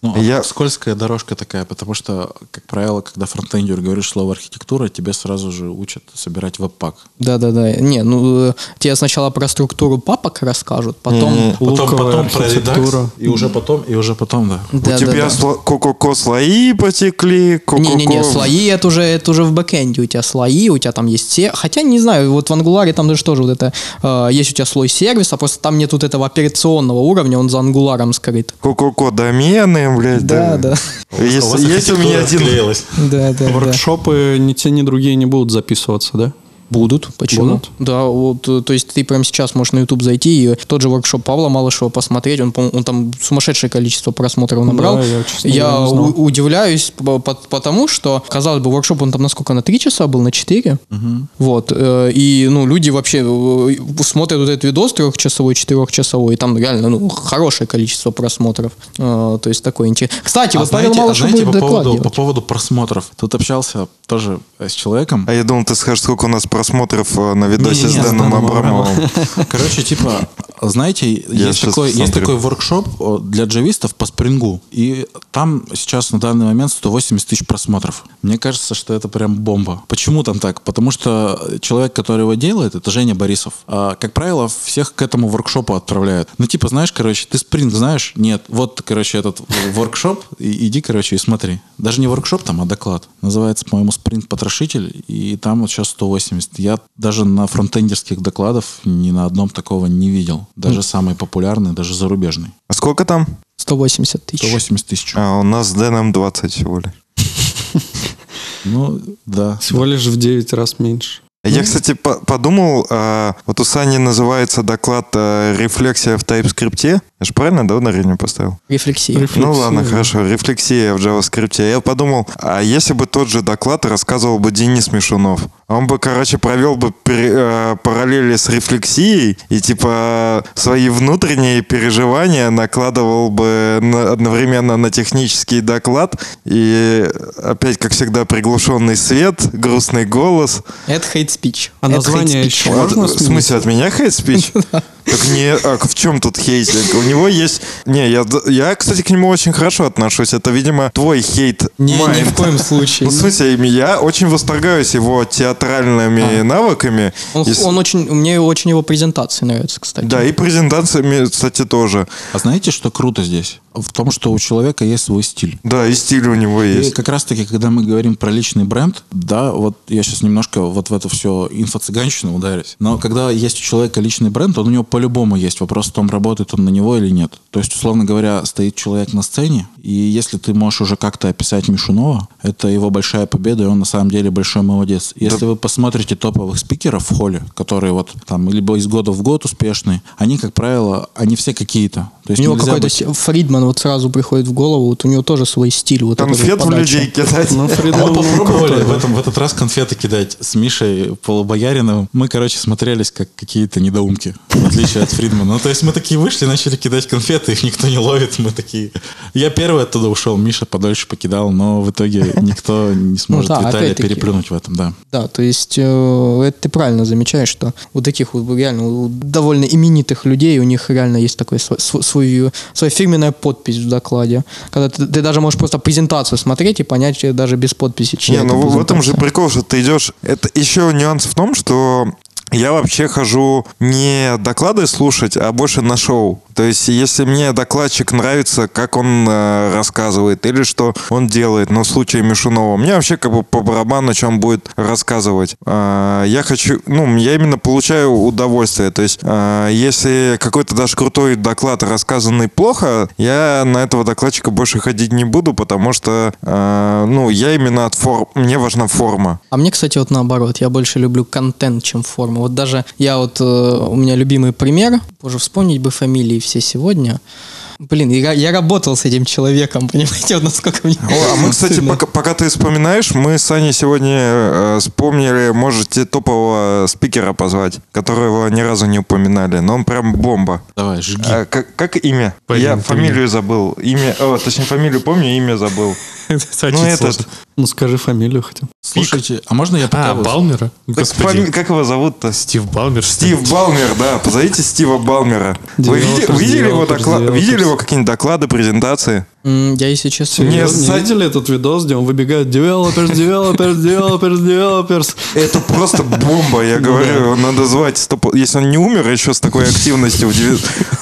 Ну, Я- скользкая дорожка такая, потому что, как правило, когда фронтендер говоришь слово архитектура, тебе сразу же учат собирать веб-пак. Да-да-да. Не, ну, э, тебе сначала про структуру папок расскажут, потом... Не-не. Потом, потом про архитектура. редакс, и уже потом, и уже потом, да. У Да-да-да. тебя сло- ко-ко-ко слои потекли, ко-ко-ко... Не-не-не, слои это уже, это уже в бэкэнде. У тебя слои, у тебя там есть все. Хотя, не знаю, вот в Angular там даже тоже вот это э, есть у тебя слой сервиса, просто там нет вот этого операционного уровня, он за ангуларом скрыт. Ко-ко-ко домены, блядь. Да, да. Есть, есть у меня один... Да, да, да. Воркшопы ни те, ни другие не будут записываться, да? Будут, почему? Будут? Да, вот, э, то есть ты прямо сейчас можешь на YouTube зайти и тот же воркшоп Павла Малышева посмотреть, он, по- он там сумасшедшее количество просмотров набрал. Да, я, честно говоря, не знал. у- удивляюсь, по- по- потому что, казалось бы, воркшоп он там на сколько, на 3 часа был, на 4? Вот, э, и, ну, люди вообще э, смотрят вот этот видос трехчасовой, четырехчасовой, и там реально, ну, хорошее количество просмотров. Э, То есть такой интерес. Кстати, А вот Павел знаете, а Малышев знаете, будет по доклад поводу, по поводу просмотров. Тут общался тоже с человеком. А я думал, ты скажешь, сколько у нас просмотров э, на видосе Не-не-не, с с Дэном Абрамовым. Короче, типа, знаете, Я есть такой, есть такой воркшоп о, для джавистов по спрингу. И там сейчас на данный момент 180 тысяч просмотров. Мне кажется, что это прям бомба. Почему там так? Потому что человек, который его делает, это Женя Борисов. А, как правило, всех к этому воркшопу отправляют. Ну, типа, знаешь, короче, ты спринг знаешь? Нет. Вот, короче, этот воркшоп. И, иди, короче, и смотри. Даже не воркшоп там, а доклад. Называется, по-моему, спринт-потрошитель. И там вот сейчас 180. Я даже на фронтендерских докладов ни на одном такого не видел. Даже самый популярный, даже зарубежный. А сколько там? 180 тысяч. 180 тысяч. А, у нас с Дэном 20 всего лишь. Ну, да. Всего лишь в 9 раз меньше. Я, кстати, по- подумал, а, вот у Сани называется доклад а, «Рефлексия в TypeScript». Я же правильно, да, ударение поставил? Рефлексия. Ну ладно, хорошо, рефлексия в JavaScript. Я подумал, а если бы тот же доклад рассказывал бы Денис Мишунов? Он бы, короче, провел бы э, параллели с рефлексией и, типа, свои внутренние переживания накладывал бы на- одновременно на технический доклад. И опять, как всегда, приглушенный свет, грустный голос. Это speech. А название еще можно в смысле, от меня хейт-спич? Так не, а в чем тут хейт? У него есть... Не, я, я, кстати, к нему очень хорошо отношусь. Это, видимо, твой хейт. Не, ни майнд. в коем случае. Ну, в смысле, я очень восторгаюсь его театральными навыками. Он, И с- он очень, мне очень его презентации нравятся, кстати. Да, и презентациями, кстати, тоже. А знаете, что круто здесь? в том, что у человека есть свой стиль. Да, и стиль у него И есть. как раз-таки, когда мы говорим про личный бренд, да, вот я сейчас немножко вот в это все инфо-цыганщину ударюсь, но когда есть у человека личный бренд, он у него по-любому есть. Вопрос в том, работает он на него или нет. То есть, условно говоря, стоит человек на сцене, и если ты можешь уже как-то описать Мишунова, это его большая победа, и он на самом деле большой молодец. Если вы посмотрите топовых спикеров в холле, которые вот там либо из года в год успешные, они, как правило, они все какие-то. То есть У него какой-то быть- Фридман вот сразу приходит в голову, вот у него тоже свой стиль. Вот Конфет в людей кидать. Ну, Фридман мы попробовали в, да. этом, в этот раз конфеты кидать с Мишей Полубояриновым. Мы, короче, смотрелись как какие-то недоумки, в отличие от Фридмана. Ну, то есть мы такие вышли, начали кидать конфеты, их никто не ловит. Мы такие... Я первый оттуда ушел, Миша подольше покидал, но в итоге никто не сможет да, Виталия переплюнуть в этом, да. Да, то есть э, это ты правильно замечаешь, что у таких вот реально у довольно именитых людей у них реально есть такой свой, свой- свою- своя фирменная подпись в докладе. Когда ты, ты даже можешь просто презентацию смотреть и понять э, даже без подписи, чья Не, это ну в- этом же прикол, что ты идешь. Это еще нюанс в том, что я вообще хожу не доклады слушать, а больше на шоу. То есть, если мне докладчик нравится, как он э, рассказывает или что он делает, ну, в случае Мишунова, мне вообще как бы по барабану, он будет рассказывать. А, я хочу, ну, я именно получаю удовольствие. То есть, а, если какой-то даже крутой доклад рассказанный плохо, я на этого докладчика больше ходить не буду, потому что, а, ну, я именно от форм, мне важна форма. А мне, кстати, вот наоборот, я больше люблю контент, чем форму. Вот даже я вот, э, у меня любимый пример, позже вспомнить бы фамилии все сегодня. Блин, я, я работал с этим человеком, понимаете, вот насколько мне... О, а мы, кстати, пока, пока ты вспоминаешь, мы с Аней сегодня э, вспомнили, можете топового спикера позвать, которого ни разу не упоминали, но он прям бомба. Давай, жги. А, как, как имя? Блин, Я фамилию забыл. Имя, о, точнее, фамилию помню, имя забыл. Ну, этот. Ну, скажи фамилию хотя бы. Слушайте, а можно я пока... А, Балмера? Как его зовут-то? Стив Балмер? Стив Балмер, да, позовите Стива Балмера. Вы видели его, доклад, видели. Его какие-нибудь доклады, презентации? Я, если честно... Не, Не, с- не видели этот видос, где он выбегает developers, developers, developers, developers. Это просто бомба, я говорю, надо звать. стоп- Если он не умер еще с такой активностью,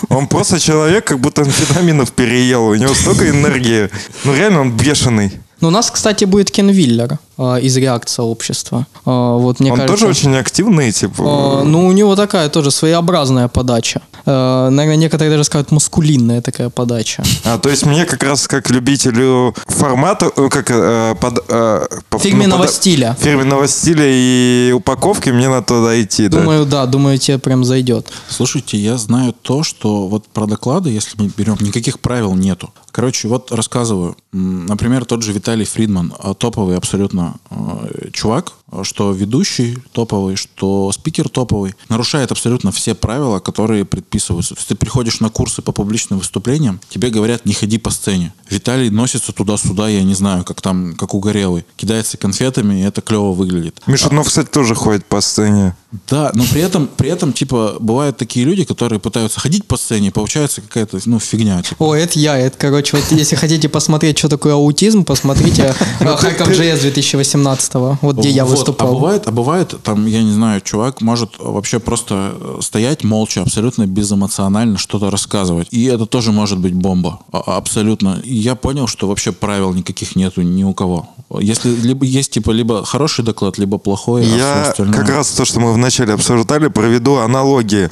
он просто человек, как будто амфетаминов переел, у него столько энергии. Ну реально он бешеный. Ну, у нас, кстати, будет Кен Виллер из React сообщества. Э, вот, мне он кажется, тоже очень активный, типа. э, ну, у него такая тоже своеобразная подача. Э, наверное, некоторые даже скажут мускулинная такая подача. А, то есть мне как раз как любителю формата, э, как э, под, э, по- Фирменного пода- стиля. Фирменного стиля и упаковки мне надо туда идти, да. Думаю, да, думаю, тебе прям зайдет. Слушайте, я знаю то, что вот про доклады, если мы берем, никаких правил нету. Короче, вот рассказываю. Например, тот же Виталий Фридман, топовый абсолютно э, чувак, а, что ведущий топовый, что спикер топовый, нарушает абсолютно все правила, которые предписываются. То есть ты приходишь на курсы по публичным выступлениям, тебе говорят, не ходи по сцене. Виталий носится туда-сюда, я не знаю, как там, как угорелый. Кидается конфетами, и это клево выглядит. Миша, ну, кстати, тоже ходит по сцене. Да, но при этом, при этом, типа, бывают такие люди, которые пытаются ходить по сцене, и получается какая-то, ну, фигня. Типа. О, это я, это, короче, вот если хотите посмотреть, что такое аутизм, посмотрите э, Харьков JS 2018 вот где я Вот, выступал. А бывает, а бывает, там, я не знаю, чувак может вообще просто э, стоять молча, абсолютно безэмоционально что-то рассказывать. И это тоже может быть бомба. А- Абсолютно. И я понял, что вообще правил никаких нету ни у кого. Если либо есть, типа, либо хороший доклад, либо плохой, а Я остальное- как раз то, что мы вначале обсуждали, проведу аналогии.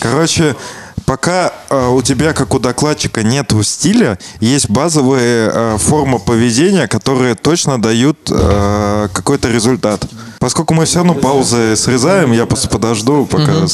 Короче, пока э, у тебя, как у докладчика, нету стиля, есть базовые э, формы поведения, которые точно дают э, какой-то результат. Поскольку мы все равно паузы срезаем, я просто подожду, пока...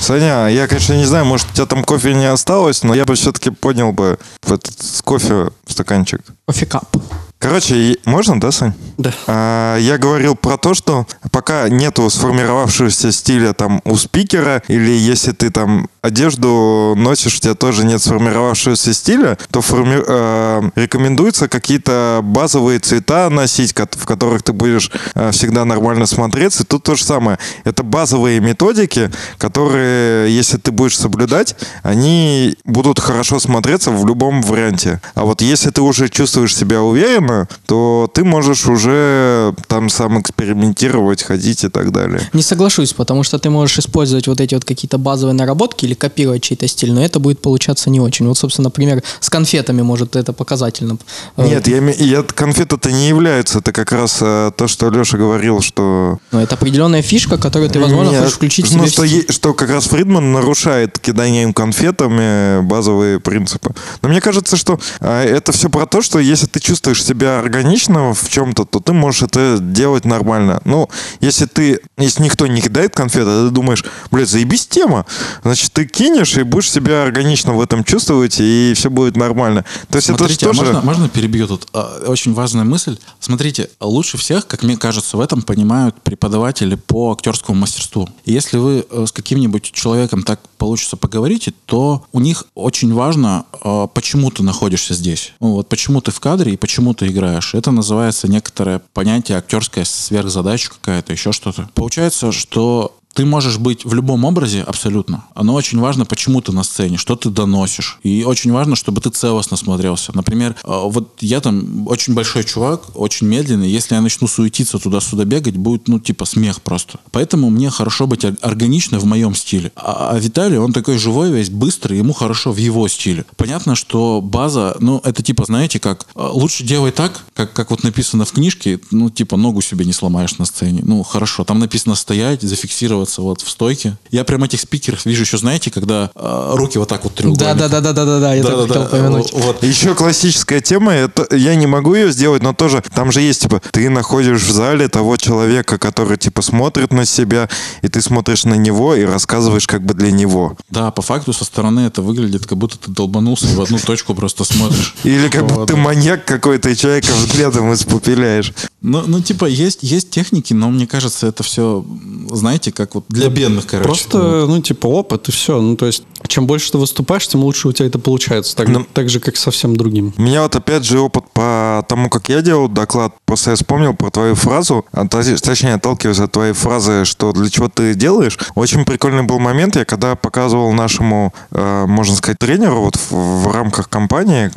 Саня, я, конечно, не знаю, может, у тебя там кофе не осталось, но я бы все-таки поднял бы в этот с кофе стаканчик. Кофекап. Короче, можно, да, Сань? Да. А, Я говорил про то, что пока нету сформировавшегося стиля там у спикера, или если ты там одежду носишь, у тебя тоже нет сформировавшегося стиля, то форми- э, рекомендуется какие-то базовые цвета носить, в которых ты будешь э, всегда нормально смотреться. И тут то же самое. Это базовые методики, которые, если ты будешь соблюдать, они будут хорошо смотреться в любом варианте. А вот если ты уже чувствуешь себя уверенно, то ты можешь уже там сам экспериментировать, ходить и так далее. Не соглашусь, потому что ты можешь использовать вот эти вот какие-то базовые наработки или копировать чей-то стиль, но это будет получаться не очень. Вот, собственно, например, с конфетами может это показательно. э, Нет, я, я, конфета-то не является. Это как раз э, то, что Леша говорил, что... Но это определенная фишка, которую ты, возможно, Нет, хочешь включить ну, себе что, что как раз Фридман нарушает киданием конфетами базовые принципы. Но мне кажется, что а, это все про то, что если ты чувствуешь себя органично в чем-то, то ты можешь это делать нормально. Ну, если ты, если никто не кидает конфеты, а ты думаешь, блядь, заебись тема, значит, ты кинешь и будешь себя органично в этом чувствовать, и все будет нормально. То есть Смотрите, это а же тоже... можно, можно перебью тут? А, Очень важная мысль. Смотрите, лучше всех, как мне кажется, в этом понимают преподаватели по актерскому мастерству. Если вы э, с каким-нибудь человеком так получится поговорите, то у них очень важно, э, почему ты находишься здесь. Ну, вот почему ты в кадре и почему ты играешь. Это называется некоторое понятие актерская сверхзадача какая-то, еще что-то. Получается, что ты можешь быть в любом образе абсолютно. Но очень важно, почему ты на сцене, что ты доносишь. И очень важно, чтобы ты целостно смотрелся. Например, э, вот я там очень большой чувак, очень медленный. Если я начну суетиться туда-сюда бегать, будет, ну, типа, смех просто. Поэтому мне хорошо быть ор- органично в моем стиле. А, а Виталий, он такой живой весь, быстрый, ему хорошо в его стиле. Понятно, что база, ну, это типа, знаете, как э, лучше делай так, как, как вот написано в книжке, ну, типа, ногу себе не сломаешь на сцене. Ну, хорошо, там написано стоять, зафиксироваться вот в стойке. Я прям этих спикеров вижу еще, знаете, когда э, руки вот так вот треугольником. Да, да, да, да, да, да, да, я только хотел упомянуть. Вот. Еще классическая тема, это я не могу ее сделать, но тоже там же есть, типа, ты находишь в зале того человека, который, типа, смотрит на себя, и ты смотришь на него и рассказываешь как бы для него. Да, по факту со стороны это выглядит, как будто ты долбанулся и в одну точку просто смотришь. Или как будто ты маньяк какой-то, и человека взглядом испупеляешь. Ну, ну, типа, есть, есть техники, но мне кажется, это все, знаете, как вот для бедных, короче. Просто, ну, типа, опыт и все. Ну, то есть, чем больше ты выступаешь, тем лучше у тебя это получается. Так, Ну, так же, как со всем другим. У меня вот опять же опыт по тому, как я делал доклад. Просто я вспомнил про твою фразу, а, то- точнее, отталкиваясь от твоей фразы, что для чего ты делаешь. Очень прикольный был момент, я когда показывал нашему, э, можно сказать, тренеру вот в, в рамках компании,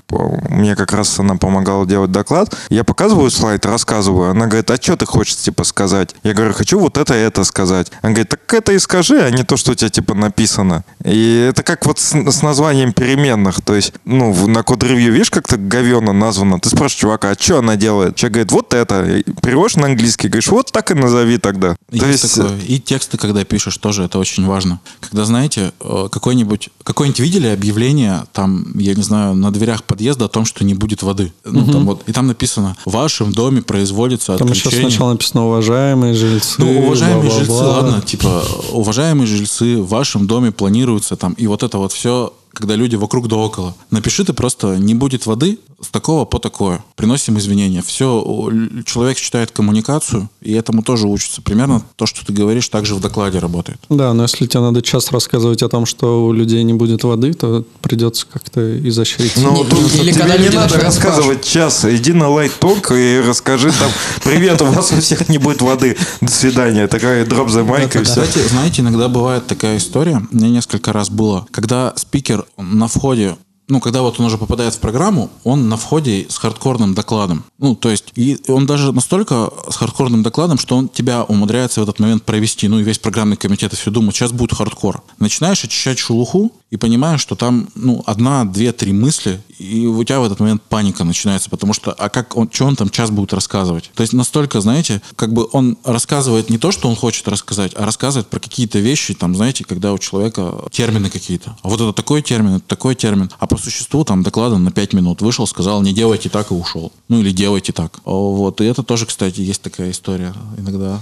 мне как раз она помогала делать доклад, я показываю слайд, рассказываю. Она говорит, а что ты хочешь, типа, сказать? Я говорю, хочу вот это и это сказать. Она говорит, так это и скажи, а не то, что у тебя, типа, написано. И это как вот с, с названием переменных. То есть, ну, на код-ревью, видишь, как-то говенно названо. Ты спрашиваешь чувака, а что она делает? Человек говорит, вот это. И переводишь на английский, говоришь, вот так и назови тогда. То Есть есть, такое. И тексты, когда пишешь, тоже это очень важно. Когда, знаете, э, какой-нибудь, какое-нибудь видели объявление, там, я не знаю, на дверях подъезда о том, что не будет воды. Ну, там вот, и там написано, в вашем доме производится Там еще отключение. сначала написано «уважаемые жильцы». Ну, уважаемые бла-бла-бла. жильцы, ладно, типа, уважаемые жильцы, в вашем доме планируется там, и вот это вот все, когда люди вокруг да около. Напиши ты просто, не будет воды с такого по такое. Приносим извинения. Все, человек читает коммуникацию, и этому тоже учится. Примерно то, что ты говоришь, также в докладе работает. Да, но если тебе надо час рассказывать о том, что у людей не будет воды, то придется как-то изощрить. Ну, Не- тут или тебе когда не надо рассказывать час. Иди на lightning talk и расскажи там, привет, у вас у всех не будет воды. До свидания. Такая drop the mic и все. Кстати, знаете, иногда бывает такая история, у меня несколько раз было, когда спикер на входе ну, когда вот он уже попадает в программу, он на входе с хардкорным докладом. Ну, то есть, и он даже настолько с хардкорным докладом, что он тебя умудряется в этот момент провести. Ну, и весь программный комитет и все думают, сейчас будет хардкор. Начинаешь очищать шелуху и понимаешь, что там, ну, одна, две, три мысли, и у тебя в этот момент паника начинается, потому что, а как он, что он там час будет рассказывать? То есть, настолько, знаете, как бы он рассказывает не то, что он хочет рассказать, а рассказывает про какие-то вещи, там, знаете, когда у человека термины какие-то. А вот это такой термин, это такой термин. А по существу там докладом на 5 минут вышел, сказал, не делайте так и ушел. Ну или делайте так. Вот. И это тоже, кстати, есть такая история иногда.